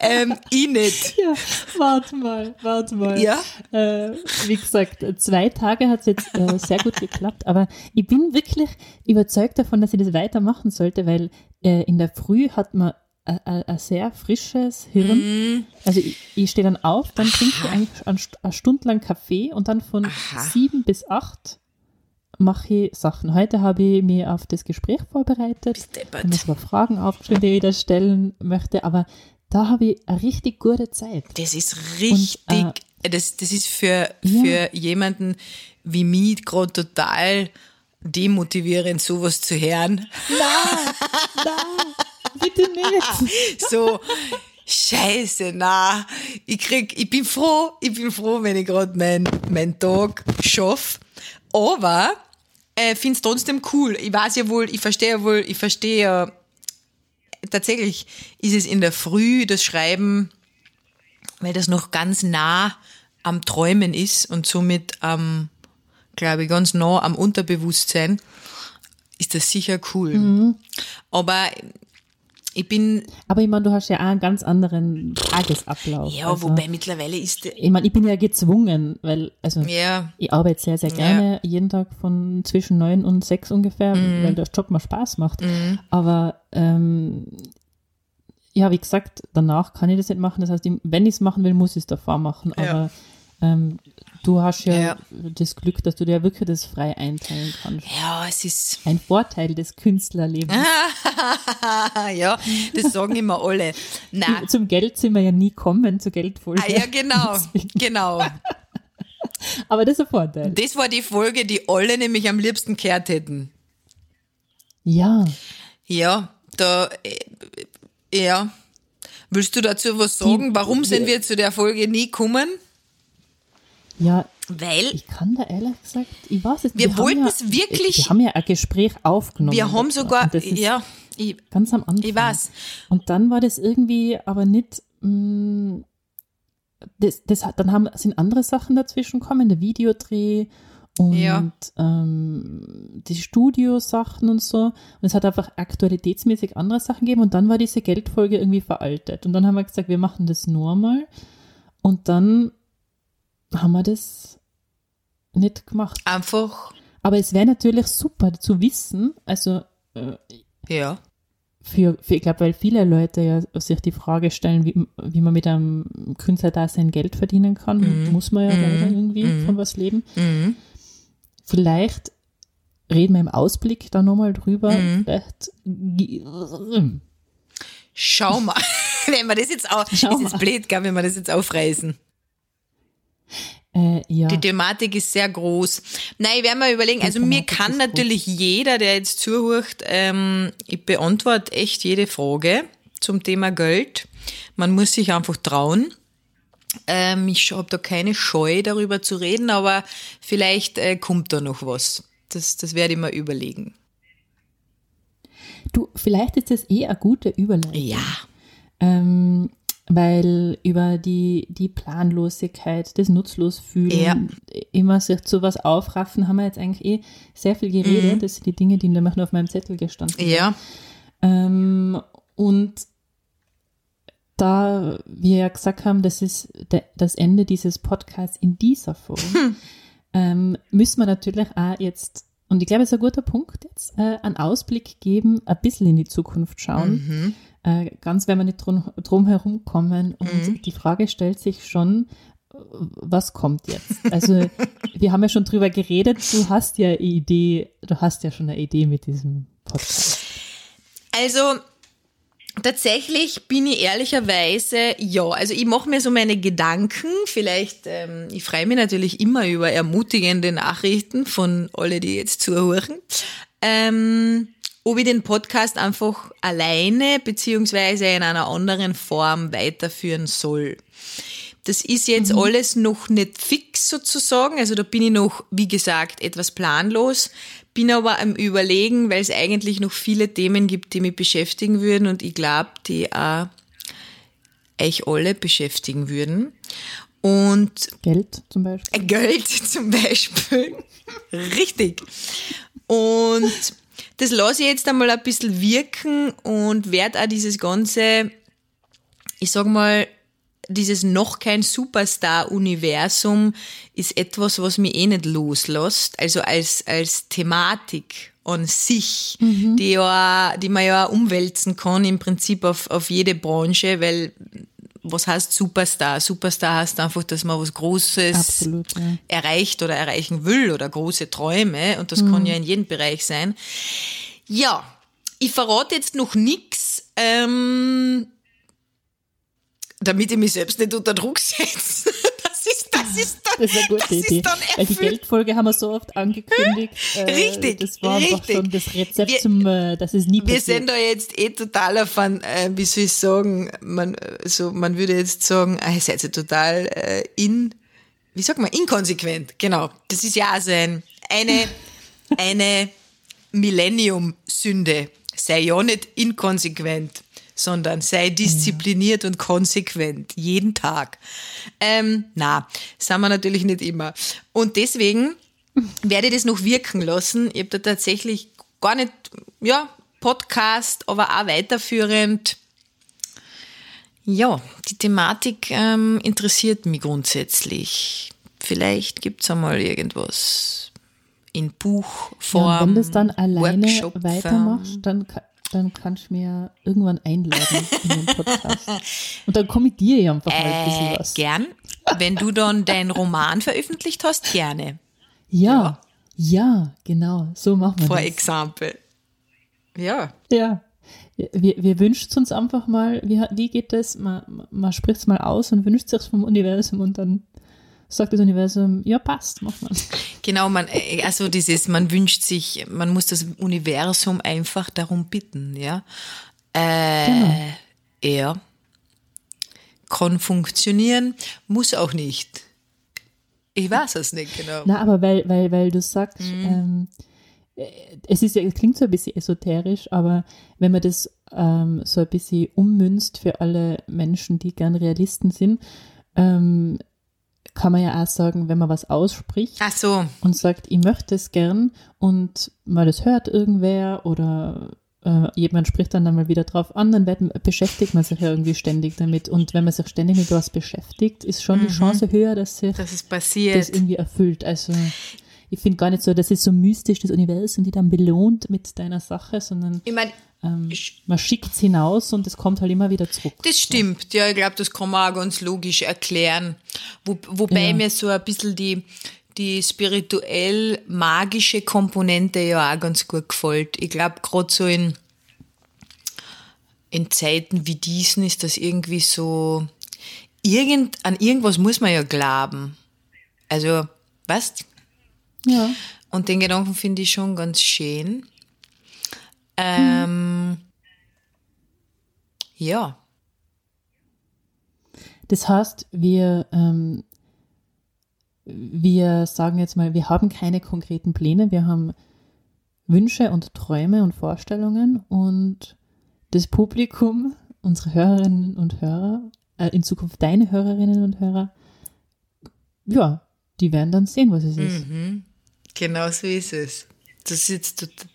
ähm, ich nicht. <laughs> Ja, warte mal, warte mal. Ja? Äh, wie gesagt, zwei Tage hat es jetzt äh, sehr gut geklappt, aber ich bin wirklich überzeugt davon, dass ich das weitermachen sollte, weil äh, in der Früh hat man ein- ein ein sehr frisches Hirn. Mhm. Also ich, ich stehe dann auf, dann trinke ich eigentlich eine St- eine Stunde lang Kaffee und dann von sieben bis acht mache ich Sachen. Heute habe ich mich auf das Gespräch vorbereitet. Ich habe mir Fragen aufgeschrieben, die ich wieder stellen möchte, aber da habe ich eine richtig gute Zeit. Das ist richtig, Und, das, das ist für, Ja. für jemanden wie mich gerade total demotivierend, sowas zu hören. Bitte nicht. <laughs> So, scheiße, na, ich krieg, ich bin froh, ich bin froh, wenn ich gerade meinen mein Tag schaffe. Aber, äh, find's trotzdem cool. Ich weiß ja wohl, ich verstehe ja wohl, ich verstehe ja, tatsächlich ist es in der Früh das Schreiben, weil das noch ganz nah am Träumen ist und somit, ähm, glaube ich, ganz nah am Unterbewusstsein, ist das sicher cool. Aber ich bin, Aber ich meine, du hast ja auch einen ganz anderen Tagesablauf. ja, also, wobei mittlerweile ist, der- Ich meine, ich bin ja gezwungen, weil, also, ja, ich arbeite sehr, sehr gerne jeden Tag von zwischen neun und sechs ungefähr, Mhm. weil der Job mir Spaß macht. Aber, ähm, ja, wie gesagt, danach kann ich das nicht machen. Das heißt, wenn ich es machen will, muss ich es davor machen. Ja. Aber ähm, du hast ja, Ja. das Glück, dass du dir wirklich das frei einteilen kannst. ja, es ist, Ein Vorteil des Künstlerlebens. <laughs> ja, das sagen immer alle. Na, Zum Geld sind wir ja nie kommen, zur Geldfolge. ah, ja, genau, genau. <laughs> Aber das ist ein Vorteil. Das war die Folge, die alle nämlich am liebsten gehört hätten. Ja. Ja, da, äh, ja. Willst du dazu was sagen? Warum sind wir zu der Folge nie gekommen? Ja, Weil ich kann da ehrlich gesagt, ich weiß es nicht. Wir haben wollten ja, es wirklich- Wir haben ja ein Gespräch aufgenommen. wir haben sogar, das ja, ich, Ganz am Anfang. Ich weiß. Und dann war das irgendwie aber nicht, mh, das, das hat, dann haben, sind andere Sachen dazwischen gekommen, der Videodreh und Ja. ähm, die Studiosachen und so. Und es hat einfach aktualitätsmäßig andere Sachen gegeben und dann war diese Geldfolge irgendwie veraltet. Und dann haben wir gesagt, wir machen das normal. Und dann haben wir das nicht gemacht. Einfach, Aber es wäre natürlich super zu wissen, also äh, ja. für, für ich glaube, weil viele Leute ja sich die Frage stellen, wie, wie man mit einem Künstlerdasein Geld verdienen kann, Mhm. muss man ja Mhm. leider irgendwie Mhm. von was leben. Mhm. Vielleicht reden wir im Ausblick da nochmal drüber. Mhm. Vielleicht Schau mal. <laughs> wenn wir das jetzt auch, Schau ist jetzt mal. blöd, gell, wenn wir das jetzt aufreißen. Äh, ja. Die Thematik ist sehr groß. Nein, ich werde mal überlegen. Die Also mir Thematik kann ist natürlich jeder, der jetzt zuhört, ähm, ich beantworte echt jede Frage zum Thema Geld. Man muss sich einfach trauen. Ähm, ich habe da keine Scheu, darüber zu reden, aber vielleicht äh, kommt da noch was. Das, das werde ich mir überlegen. Du, vielleicht ist das eh eine gute Überleitung. Ja. Ähm, weil über die, die Planlosigkeit, das Nutzlosfühlen, Ja. immer sich zu was aufraffen, haben wir jetzt eigentlich eh sehr viel geredet. Mhm. Das sind die Dinge, die nämlich noch auf meinem Zettel gestanden sind. Ja. Ähm, und da wir ja gesagt haben, das ist de, das Ende dieses Podcasts in dieser Form, Hm. ähm, müssen wir natürlich auch jetzt, und ich glaube, es ist ein guter Punkt jetzt, äh, einen Ausblick geben, ein bisschen in die Zukunft schauen. Mhm. Äh, ganz wenn wir nicht drum, drum herum kommen. Und Mhm. die Frage stellt sich schon, äh, was kommt jetzt? Also wir haben ja schon drüber geredet, du hast ja eine Idee, du hast ja schon eine Idee mit diesem Podcast. Also tatsächlich bin ich ehrlicherweise, ja, also ich mache mir so meine Gedanken. Vielleicht, ähm, ich freue mich natürlich immer über ermutigende Nachrichten von alle, die jetzt zuhören. Ähm, ob ich den Podcast einfach alleine beziehungsweise in einer anderen Form weiterführen soll. Das ist jetzt alles noch nicht fix sozusagen. Also da bin ich noch, wie gesagt, etwas planlos. Bin aber am Überlegen, weil es eigentlich noch viele Themen gibt, die mich beschäftigen würden und ich glaube, die auch euch alle beschäftigen würden. Und Geld zum Beispiel. Geld <laughs> zum Beispiel. Richtig. Und das lasse ich jetzt einmal ein bisschen wirken und werde auch dieses ganze, ich sag mal, dieses noch kein Superstar-Universum ist etwas, was mich eh nicht loslässt. Also als, als Thematik an sich, die ja, die man ja auch umwälzen kann im Prinzip auf, auf jede Branche, weil was heißt Superstar? Superstar heißt einfach, dass man was Großes Absolut, ja. erreicht oder erreichen will oder große Träume und das kann ja in jedem Bereich sein. Ja, ich verrate jetzt noch nix, ähm, damit ich mich selbst nicht unter Druck setze. Das ist, dann, Das ist eine gute das Idee. ist dann Weil die. Geldfolge haben wir so oft angekündigt. <laughs> Äh, Richtig, Das war einfach richtig. schon das Rezept Wir- zum, äh, dass es nie Wir passiert. sind da jetzt eh total auf ein, äh, wie soll ich sagen, man, so, man würde jetzt sagen, ah, ihr seid ja total äh, in, wie sagt man, inkonsequent, genau. Das ist ja also ein, eine, <laughs> eine Millennium-Sünde. Sei ja nicht inkonsequent, sondern sei diszipliniert und konsequent, jeden Tag. Ähm, na, sind wir natürlich nicht immer. Und deswegen werde ich das noch wirken lassen. Ich habe da tatsächlich gar nicht, ja, Podcast, aber auch weiterführend. Ja, die Thematik ähm, interessiert mich grundsätzlich. Vielleicht gibt's einmal irgendwas in Buchform. Ja, wenn du es dann alleine weitermachst, dann, dann kannst du mir irgendwann einladen in den Podcast. Und dann kommentiere ich einfach mal ein bisschen Äh, was. gern. Wenn du dann deinen Roman veröffentlicht hast, gerne. Ja, ja, genau. So machen wir For das. example. Ja. Ja. Wir, wir wünschen uns einfach mal, wie, wie geht das? Man, man spricht es mal aus und wünscht sich vom Universum und dann sagt das Universum, ja, passt, mach mal. Genau, man, äh, also dieses, man wünscht sich, man muss das Universum einfach darum bitten, ja. Äh, Genau. Ja. Kann funktionieren, muss auch nicht. Ich weiß es nicht genau. Na, aber weil, weil, weil du sagst, ähm, äh, es ist es klingt so ein bisschen esoterisch, aber wenn man das ähm, so ein bisschen ummünzt für alle Menschen, die gern Realisten sind, ähm, kann man ja auch sagen, wenn man was ausspricht Ach so. und sagt, ich möchte es gern und mal das hört irgendwer oder äh, jemand spricht dann einmal wieder drauf an, dann wird, beschäftigt man sich ja irgendwie ständig damit. Und wenn man sich ständig mit was beschäftigt, ist schon die Chance höher, dass sich das passiert. irgendwie erfüllt. Also ich finde gar nicht so, das ist so mystisch, das Universum, die dann belohnt mit deiner Sache, sondern Ich meine, ähm, man schickt es hinaus und es kommt halt immer wieder zurück. Das stimmt, ja, ich glaube, das kann man auch ganz logisch erklären. Wo, wobei Ja. mir so ein bisschen die, die spirituell-magische Komponente ja auch ganz gut gefällt. Ich glaube, gerade so in, in Zeiten wie diesen ist das irgendwie so, irgend, an irgendwas muss man ja glauben. Also, weißt Ja. Und den Gedanken finde ich schon ganz schön. Ähm, Ja. Das heißt, wir, ähm, wir sagen jetzt mal, wir haben keine konkreten Pläne, wir haben Wünsche und Träume und Vorstellungen und das Publikum, unsere Hörerinnen und Hörer, äh, in Zukunft deine Hörerinnen und Hörer, ja, die werden dann sehen, was es ist. Genau so ist es. Das ist jetzt tot-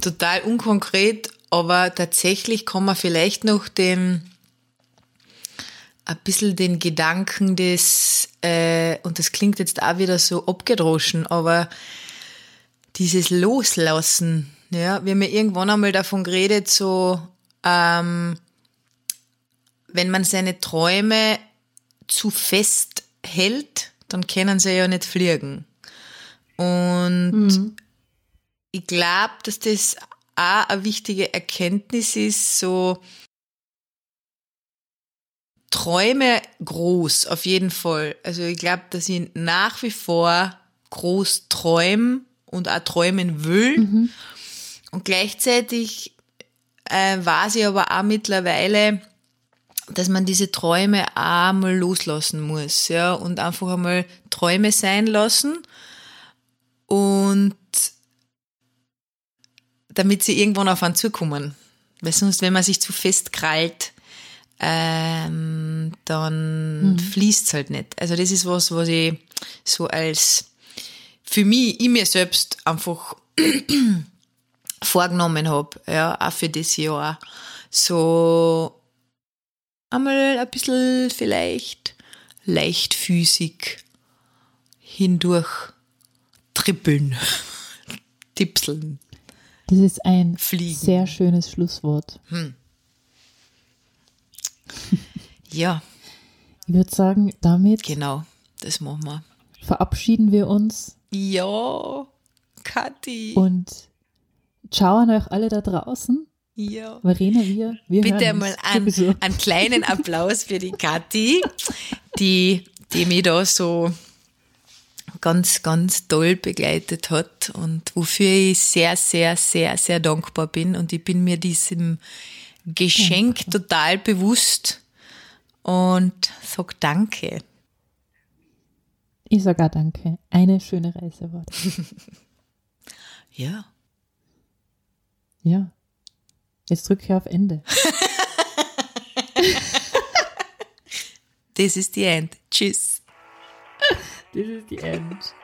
total unkonkret, aber tatsächlich kann man vielleicht noch den, ein bisschen den Gedanken des, äh, und das klingt jetzt auch wieder so abgedroschen, aber dieses Loslassen, ja, wir haben ja irgendwann einmal davon geredet, so, ähm, wenn man seine Träume zu fest hält, dann können sie ja nicht fliegen. Und ich glaube, dass das auch eine wichtige Erkenntnis ist, so Träume groß, auf jeden Fall. Also ich glaube, dass ich nach wie vor groß träume und auch träumen will. Und gleichzeitig äh, weiß ich aber auch mittlerweile, dass man diese Träume auch mal loslassen muss, ja, und einfach einmal Träume sein lassen und damit sie irgendwann auf einen zukommen. Weil sonst, wenn man sich zu fest krallt, ähm, dann fließt's halt nicht. Also das ist was, was ich so als für mich, ich mir selbst einfach <clears throat> vorgenommen habe, ja, auch für das Jahr. So einmal ein bisschen vielleicht leichtfüßig hindurch trippeln, <laughs> tipseln. Das ist ein Fliegen. sehr schönes Schlusswort. <laughs> Ja, Ich würde sagen, damit genau, das machen wir. verabschieden wir uns Ja, Kathi. und ciao an euch alle da draußen. ja. Verena, wir, wir Bitte mal einen, einen kleinen Applaus für die Kathi, die, die mich da so ganz, ganz toll begleitet hat und wofür ich sehr, sehr, sehr, sehr dankbar bin. Und ich bin mir diesem Geschenk total bewusst und sag Danke. Ich sage auch danke. Eine schöne Reise war das. <laughs> Ja. Ja. Jetzt drücke ich auf Ende. <laughs> Das ist die End. Tschüss. <laughs> Das ist die End.